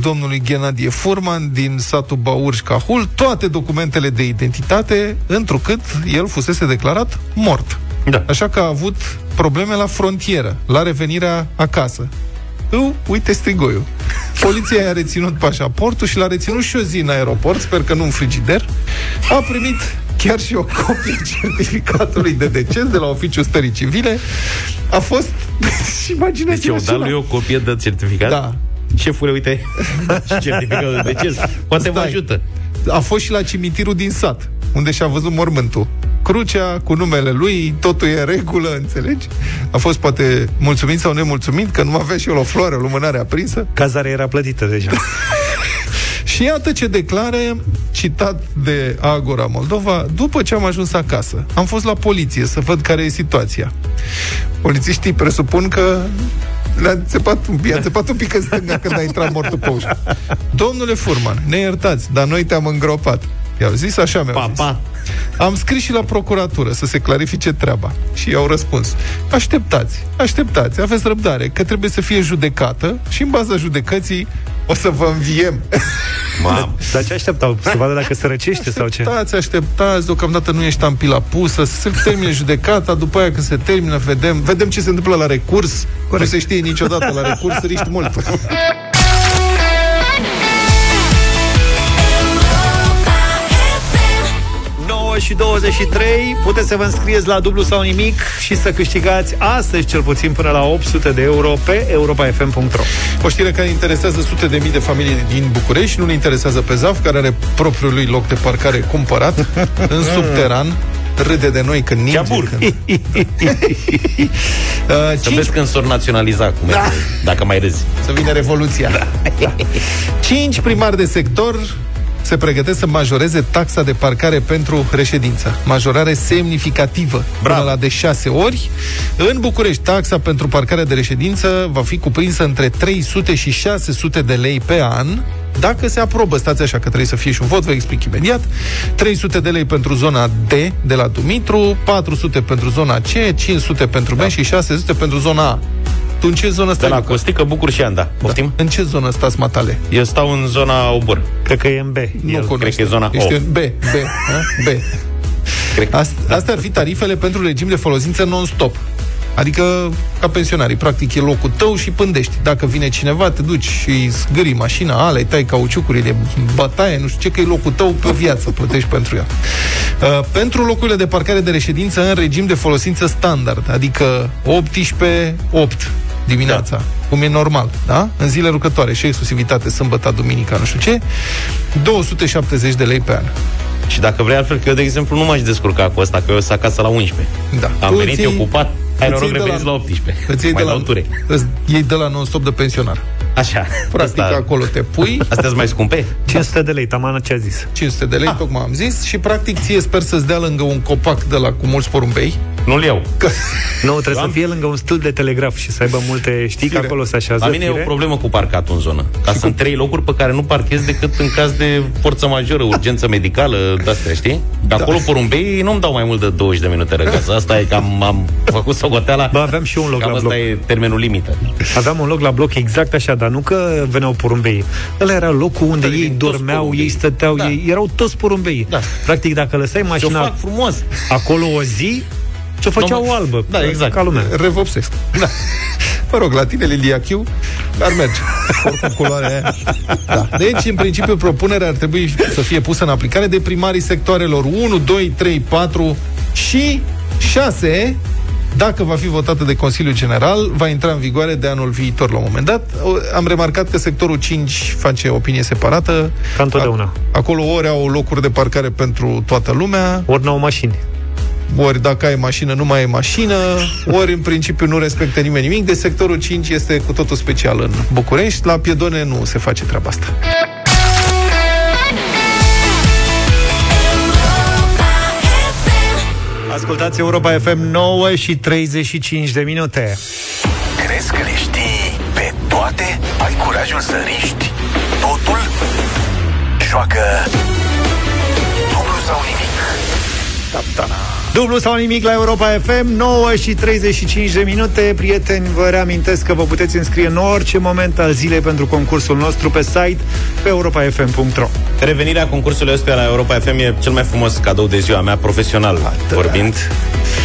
domnului Ghenadie Furman din satul Baurj Cahul toate documentele de identitate, întrucât el fusese declarat mort. Da. Așa că a avut probleme la frontieră, la revenirea acasă. Eu, uite strigoiul. Poliția i-a reținut pașaportul și l-a reținut și o zi în aeroport, sper că nu în frigider. A primit chiar și o copie a certificatului de deces de la oficiul stării civile. A fost... și imaginați Deci eu dat lui o copie de certificat? Da. Șefule, uite, și certificatul de deces. Poate vă Stai. ajută. A fost și la cimitirul din sat, unde și-a văzut mormântul. Crucea cu numele lui, totul e în regulă, înțelegi? A fost poate mulțumit sau nemulțumit că nu avea și el o floare, o lumânare aprinsă. Cazarea era plătită deja. Și iată ce declare, citat de Agora Moldova, după ce am ajuns acasă. Am fost la poliție să văd care e situația. Polițiștii presupun că le-a țepat, un- i-a țepat un pic în stânga când a intrat mortul pe ușă. Domnule Furman, ne iertați, dar noi te-am îngropat. I-au zis așa mi-au Pa, zis. pa. Am scris și la procuratură să se clarifice treaba. Și i-au răspuns. Așteptați, așteptați, aveți răbdare, că trebuie să fie judecată și în baza judecății o să vă înviem. Mamă. Dar ce așteptau? Să vadă dacă se răcește sau ce? Așteptați, așteptați, deocamdată nu ești tampila pusă, să se termine judecata, după aia când se termină, vedem, vedem ce se întâmplă la recurs. Corect. Nu se știe niciodată la recurs, riști mult. 9 și 23 Puteți să vă înscrieți la dublu sau nimic Și să câștigați astăzi cel puțin până la 800 de euro Pe europafm.ro O știre care interesează sute de mii de familii din București, nu ne interesează pe ZAF, care are propriul lui loc de parcare cumpărat în subteran. Râde de noi când ninge. Chiabur. Când... uh, Să cinci vezi când s-or naționaliza cum da. dacă mai râzi. Să vină revoluția. Da. Cinci primari de sector se pregătesc să majoreze taxa de parcare pentru reședință. Majorare semnificativă, Bravo. până la de șase ori. În București, taxa pentru parcarea de reședință va fi cuprinsă între 300 și 600 de lei pe an, dacă se aprobă, stați așa că trebuie să fie și un vot, vă explic imediat. 300 de lei pentru zona D de la Dumitru, 400 pentru zona C, 500 pentru B da. și 600 pentru zona A. Tu în ce zonă De stai? la Luca? Costică, Bucur și Anda. Poftim? În ce zonă stați, matale? Eu stau în zona Obor. Cred că e în B Nu El. cunoaște. cred că e zona Ești O. în B, B, a? B. Cred că... Ast- astea ar fi tarifele pentru regim de folosință non-stop. Adică ca pensionarii, practic e locul tău și pândești. Dacă vine cineva, te duci și zgâri mașina, alea, îi tai cauciucurile, bătaie, nu știu ce, că e locul tău pe viață, plătești pentru ea. Uh, pentru locurile de parcare de reședință în regim de folosință standard, adică 18-8 dimineața, da. cum e normal, da? În zile lucrătoare și exclusivitate, sâmbătă, duminica, nu știu ce, 270 de lei pe an. Și dacă vrei altfel, că eu, de exemplu, nu m-aș descurca cu asta, că eu sunt acasă la 11. Da. Am Tu venit, îți e iei- ocupat. Ai îți noroc, iei de reveniți la- la 18. Îți iei mai de la, dau ture. îți iei de la non-stop de pensionar. Așa. Practic Asta- acolo te pui, Astea sunt mai scumpe? 500 de lei, tamana ce a zis 500 de lei, ah. tocmai am zis, și practic ție sper să-ți dea lângă un copac de la cu mulți porumbei. Nu-l iau. Că, Nu, trebuie Am- să fie lângă un stâlp de telegraf Și să aibă multe, știi că Fire. acolo se așează La mine e fire. o problemă cu parcatul în zonă. Ca sunt trei locuri pe care nu parchez decât în caz de forță majoră, urgență medicală, de-astea, știi? Că acolo porumbei nu-mi dau mai mult de 20 de minute răgaz. Asta e că am, am făcut socoteala. Bă, aveam și eu un loc Cam la asta bloc. e termenul limită. Aveam un loc la bloc exact așa, dar nu că veneau porumbei. Ăla era locul unde Da, ei din toți dormeau, porumbei. ei stăteau, Da. ei erau toți porumbei. Da. Practic, dacă lăsai Și o mașina fac frumos. acolo o zi, ce făceau Nu, o albă. da, exact. Ca lumea. revopsesc. Da. Mă rog, la tine, Lilia Chiu, ar merge. Oricum, culoarea aia. Da. Deci, în principiu, propunerea ar trebui să fie pusă în aplicare de primarii sectoarelor 1, 2, 3, 4 și 6 dacă va fi votată de Consiliul General, va intra în vigoare de anul viitor la un moment dat. O- Am remarcat că sectorul 5 face opinie separată. Ca întotdeauna. Acolo ori au locuri de parcare pentru toată lumea, Ori n-au mașini. Ori dacă ai mașină, nu mai ai mașină, ori în principiu nu respectă nimeni nimic. De sectorul 5 este cu totul special în București. La piedone nu se face treaba asta. Ascultați Europa FM 9 și 35 de minute. Crezi că le știi pe toate? Ai curajul să riști totul? Joacă dublu sau nimic. Da, da, da. Dublu sau nimic la Europa FM 9 și 35 de minute. Prieteni, vă reamintesc că vă puteți înscrie în orice moment al zilei Pentru concursul nostru pe site Pe europafm.ro Revenirea concursului ăsta la Europa FM e cel mai frumos cadou de ziua mea, profesional vorbind.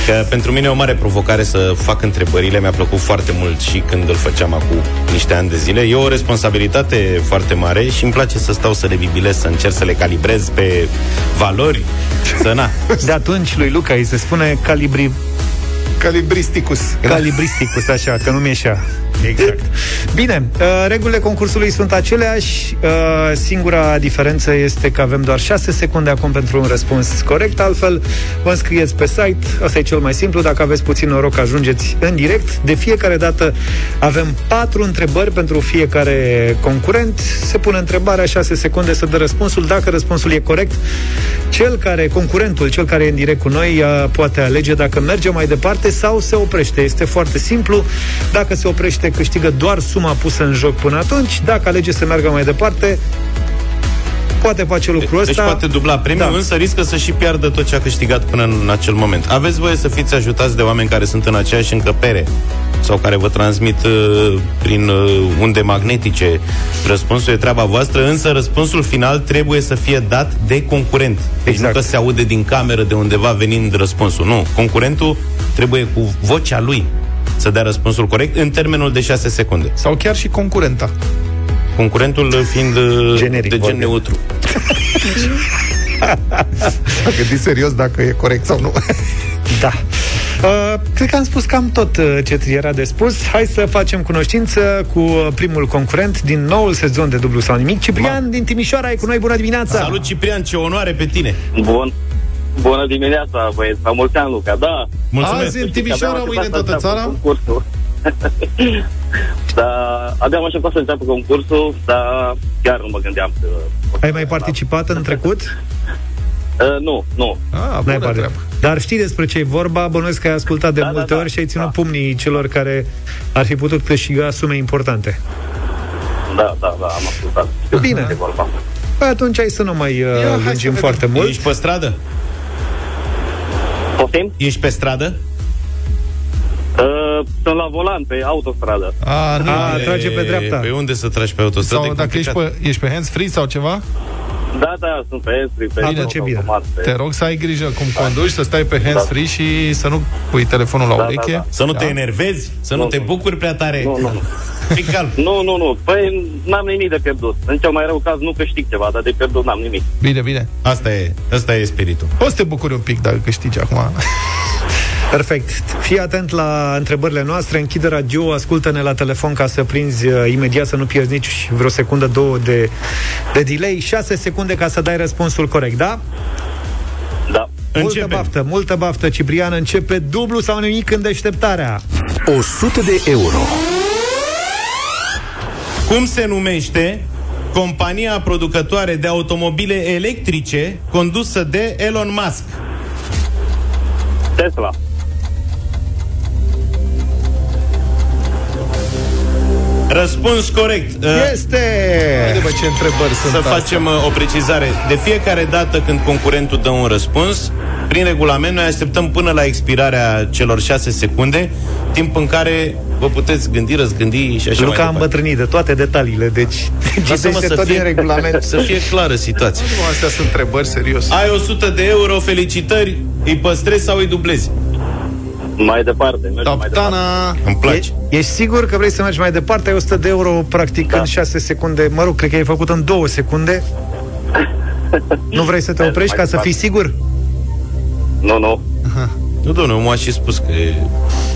Că pentru mine e o mare provocare să fac întrebările. Mi-a plăcut foarte mult și când îl făceam acum niște ani de zile. E o responsabilitate foarte mare și îmi place să stau să le bibilez, să încerc să le calibrez pe valori. Să na. De atunci lui Luca îi se spune calibri... Calibristicus. Calibristicus, așa, că nu mi așa. Exact. Bine, uh, regulile concursului sunt aceleași. Uh, singura diferență este că avem doar 6 secunde acum pentru un răspuns corect. Altfel, vă înscrieți pe site. Asta e cel mai simplu. Dacă aveți puțin noroc, ajungeți în direct. De fiecare dată avem 4 întrebări pentru fiecare concurent. Se pune întrebarea 6 secunde să dă răspunsul. Dacă răspunsul e corect, cel care, concurentul, cel care e în direct cu noi, uh, poate alege dacă merge mai departe sau se oprește. Este foarte simplu. Dacă se oprește, câștigă doar suma pusă în joc până atunci. Dacă alege să meargă mai departe, poate face lucrul Deci ăsta. poate dubla premiul, Da. însă riscă să și piardă tot ce a câștigat până în acel moment. Aveți voie să fiți ajutați de oameni care sunt în aceeași încăpere sau care vă transmit uh, prin uh, unde magnetice răspunsul e treaba voastră, însă răspunsul final trebuie să fie dat de concurent. Deci Exact. nu că se aude din cameră de undeva venind răspunsul. Nu, concurentul trebuie cu vocea lui să dea răspunsul corect în termenul de 6 secunde. Sau chiar și concurenta. Concurentul fiind uh, Generic de gen vorbim. neutru. S-a gândit serios dacă e corect sau nu. Da. Uh, cred că am spus cam tot uh, ce era de spus. Hai să facem cunoștință cu uh, primul concurent din noul sezon de dublu sau nimic. Ciprian din Timișoara e cu noi. Bună dimineața! Salut Ciprian, ce onoare pe tine! Bun. Bună dimineața, băieți. La mulți ani, Luca. Da. Mulțumesc. Azi în Timișoara, Abia am mâine în așteptat toată să țara. înceapă Concursul. da, abia am așteptat să înceapă concursul, dar chiar nu mă gândeam să... Ai mai participat în trecut? Uh, nu, nu. Ah, N-ai bună parte. treabă. Dar știi despre ce e vorba? Bănuiesc că ai ascultat de Da, multe da, da. ori și ai ținut pumnii celor care ar fi putut câștiga sume importante. Da, da, da, am ascultat. Bine. De vorba. Păi atunci hai să nu mai uh, hai lungim să vedem. foarte mult. Ești pe stradă? Poftim? Ești pe stradă? Uh, sunt la volan pe autostradă. A, nu. A, trage pe dreapta. Pe unde să tragi pe autostradă? Sau E dacă ești complicat. pe, ești pe hands-free sau ceva, Da, da, sunt pe Estri, pe Bine, ce bine. automat, pe- te rog să ai grijă cum conduci, să stai pe hands-free și să nu pui telefonul la Da, da, ureche. da. Să nu te enervezi, să nu Nu, te nu. bucuri prea tare. Nu, nu, nu. Fii calm. Nu, nu, nu. Păi n-am nimic de pierdut. În cel mai rău caz nu câștig ceva, dar de pierdut n-am nimic. Bine, bine. Asta e, asta e spiritul. Poți să te bucuri un pic dacă câștigi acum. Perfect. Fii atent la întrebările noastre, închide radio, ascultă-ne la telefon ca să prinzi uh, imediat, să nu pierzi nici vreo secundă, două de, de delay. 6 secunde ca să dai răspunsul corect, da? Da. Multă Începem. baftă, multă baftă, Ciprian. Începe dublu sau nimic în deșteptarea. 100 de euro. Cum se numește compania producătoare de automobile electrice condusă de Elon Musk? Tesla. Răspuns corect. Uh, Este! Haide, bă, ce întrebări sunt Să astea. facem uh, o precizare. De fiecare dată când concurentul dă un răspuns, prin regulament noi așteptăm până la expirarea celor 6 secunde, timp în care vă puteți gândi, răzgândi și așa Luca a mai departe. îmbătrânit de toate detaliile, deci Lasă-mă citește să tot fie, din regulament. să fie clară situația. Nu, astea sunt întrebări serios. Ai 100 de euro, felicitări, îi păstrezi sau îi dublezi? Mai departe. mergem mai departe. Toptana! Îmi place. E, ești sigur că vrei să mergi mai departe? Ai 100 de euro, practic, Da. în 6 secunde. Mă rog, cred că ai făcut în 2 secunde. Nu vrei să te Mergem oprești mai ca să fii departe. sigur? Nu, nu. Nu, domnule, m-a și spus că e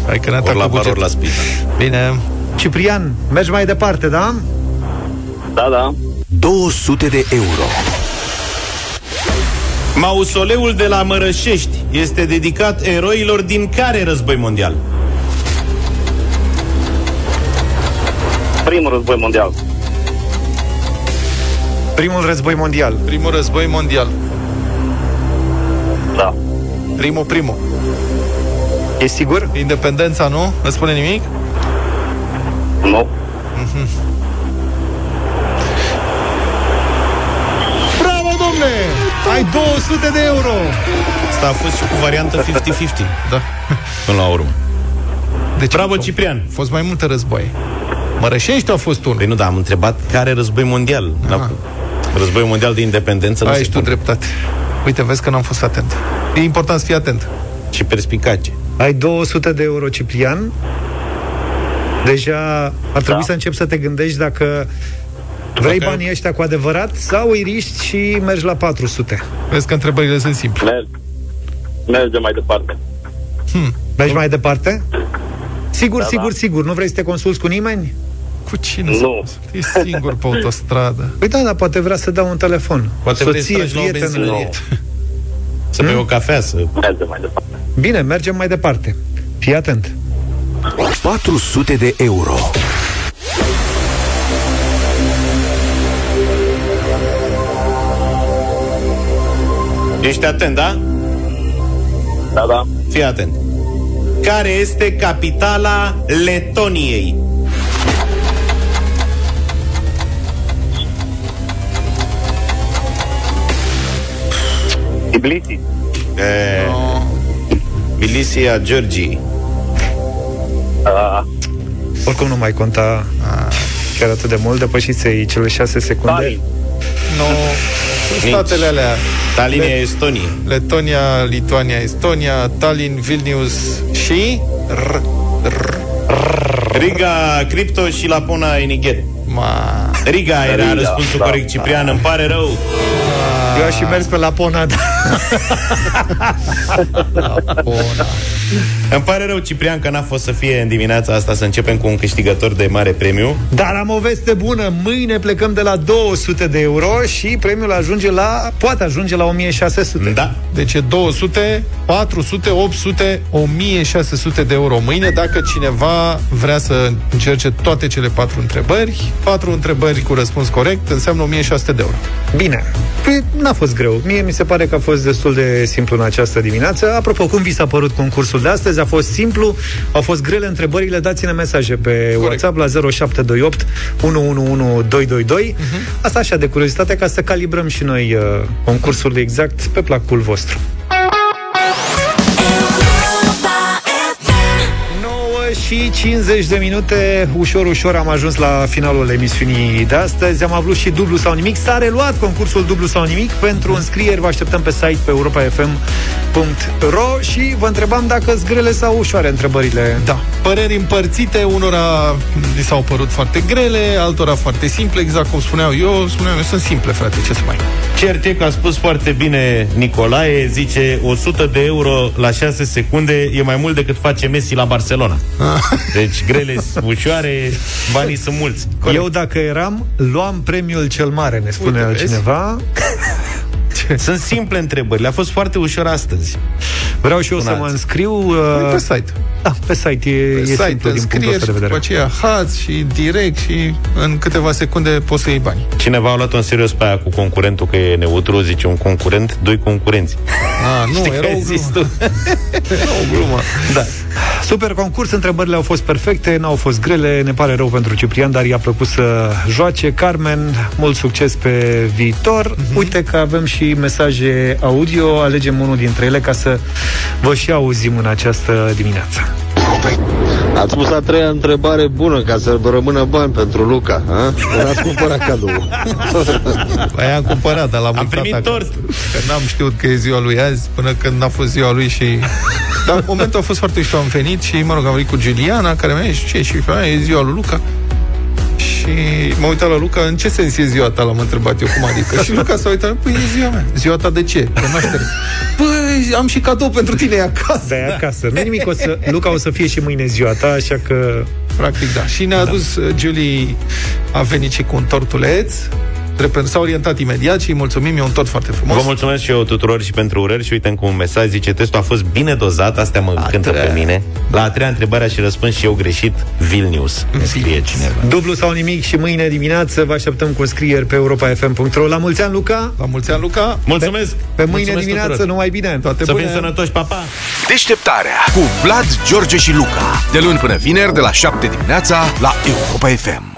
Hai că ne ori la atacă bar, ori buget. la spital. Bine. Ciprian, mergi mai departe, da? Da, da. 200 de euro. Mausoleul de la Mărășești este dedicat eroilor din care război mondial? Primul război mondial. Primul război mondial. Primul război mondial. Da. Primul, primul. E sigur? Independența, nu? Nu spune nimic? Nu. Bravo, domne! Ai 200 de euro! Asta a fost și cu variantă 50-50. Da. Până la urmă. Deci Bravo, au Ciprian! Au fost mai multe războaie. Mărășești a fost unul. Păi nu, da, am întrebat care război mondial. La, război mondial de independență nu Ai se și tu pune. dreptate. Uite, vezi că n-am fost atent. E important să fii atent. Și perspicace. Ai 200 de euro, Ciprian. Deja ar trebui da. să începi să te gândești dacă vrei Dacă- banii ăștia cu adevărat sau îi riști și mergi la 400. Vezi că întrebările sunt simple. Merg. Mergem mai departe. Mergi mai departe? Sigur, Da, sigur, da. sigur. Nu vrei să te consulți cu nimeni? Cu cine Nu. să E singur pe autostradă. Păi da, dar poate vrea să dea un telefon. Poate vrei să Soție, tragi la o prieten. benzinărie. Să bei o cafea, să... Mergem mai departe. Bine, mergem mai departe. Fii atent. 400 de euro. Ești atent, da? Da, da. Fii atent. Care este capitala Letoniei? Tbilisi. E... Bilisia Georgii. Uh, Oricum nu mai conta chiar atât de mult, depășiți cele 6 secunde. Tallinn. No, statele alea. Tallinn Le- e Estonie. Letonia, Lituania, Estonia, Tallinn, Vilnius și... R- Riga, Cripto și Lapona e Niger. Ma... Riga era Riga, răspunsul da, corect, Ciprian, îmi pare rău. Eu aș și mers pe Lapona, da. Bona. Îmi pare rău, Ciprian, că n-a fost să fie în dimineața asta să începem cu un câștigător de mare premiu. Dar am o veste bună. Mâine plecăm de la 200 de euro și premiul ajunge la... Poate ajunge la 1600. Da. Deci e 200, 400, 800, 1600 de euro mâine dacă cineva vrea să încerce toate cele patru întrebări. Patru întrebări cu răspuns corect înseamnă 1600 de euro. Bine. Păi, n-a fost greu. Mie mi se pare că a fost destul de simplu în această dimineață. Apropo, cum vi s-a părut concursul de astăzi? A fost simplu, au fost grele întrebările. Dați-ne mesaje pe WhatsApp la 0728 111222. Uh-huh. Asta așa de curiozitate ca să calibrăm și noi uh, concursul exact pe placul vostru. Și 50 de minute, ușor, ușor am ajuns la finalul emisiunii de astăzi. Am avut și dublu sau nimic. S-a reluat concursul dublu sau nimic. Pentru înscrieri vă așteptăm pe site pe europafm.ro și vă întrebam dacă sunt grele sau ușoare întrebările. Da. Păreri împărțite, unora li s-au părut foarte grele, altora foarte simple, exact cum spuneau eu, spuneam eu, sunt simple, frate, ce să mai... Cert e că a spus foarte bine Nicolae, zice 100 de euro la 6 secunde e mai mult decât face Messi la Barcelona. Deci grele, ușoare, banii sunt mulți. Eu dacă eram, luam premiul cel mare, ne spune Uite, vezi? altcineva. Sunt simple întrebări, a fost foarte ușor astăzi. Vreau și eu Până să mă azi. înscriu. Păi Uh, pe site. da, pe site e, Pe e site simplu din punctul înscrieri ăsta de și după vedere. aceea hați și direct și în câteva secunde poți să iei bani. Cineva a luat-o în serios pe aia cu concurentul că e neutru, zice un concurent, doi concurenți. Ah, nu, Știi era că o ai zis glumă. tu. Era o glumă. Da. Super concurs, întrebările au fost perfecte, n-au fost grele, ne pare rău pentru Ciprian, dar i-a plăcut să joace. Carmen, mult succes pe viitor. Mhm. Uh-huh. Uite că avem și mesaje audio, alegem unul dintre ele ca să vă și auzim în această dimineață. Ați spus a treia întrebare bună ca să rămână bani pentru Luca. A? Ați cumpărat cadou. Păi am cumpărat, dar l-am Am uitat primit acasă. tort. Că n-am știut că e ziua lui azi Până când a fost ziua lui și Dar în momentul a fost foarte mișto Am venit și, mă rog, am venit cu Giuliana Care mi-a zis, ce, și pe mea, e ziua lui Luca și m-am uitat la Luca, în ce sens e ziua ta? L-am întrebat eu, cum adică? Și Luca s-a uitat, păi e ziua mea. Ziua ta de ce? De naștere. Păi, am și cadou pentru tine e acasă. De da. acasă. Nu nimic, o să, Luca o să fie și mâine ziua ta, așa că... Practic, da. Și ne-a adus, da. Julie a venit și cu un tortuleț, Drept, s-a orientat imediat și îi mulțumim, e un tort foarte frumos. Vă mulțumesc și eu tuturor și pentru urări și uite cu un mesaj, zice testul a fost bine dozat, astea mă a cântă pe mine. La a treia întrebare și răspuns și eu greșit, Vilnius, ne scrie cineva. Dublu sau nimic și mâine dimineață vă așteptăm cu scrieri pe europafm.ro. La mulți ani, Luca! La mulți ani, Luca! Mulțumesc! Pe, pe mâine Mulțumesc dimineață, tuturor. numai bine! Toate Să bune. fim sănătoși, pa, pa! Deșteptarea cu Vlad, George și Luca. De luni până vineri, de la 7 dimineața, la Europa FM.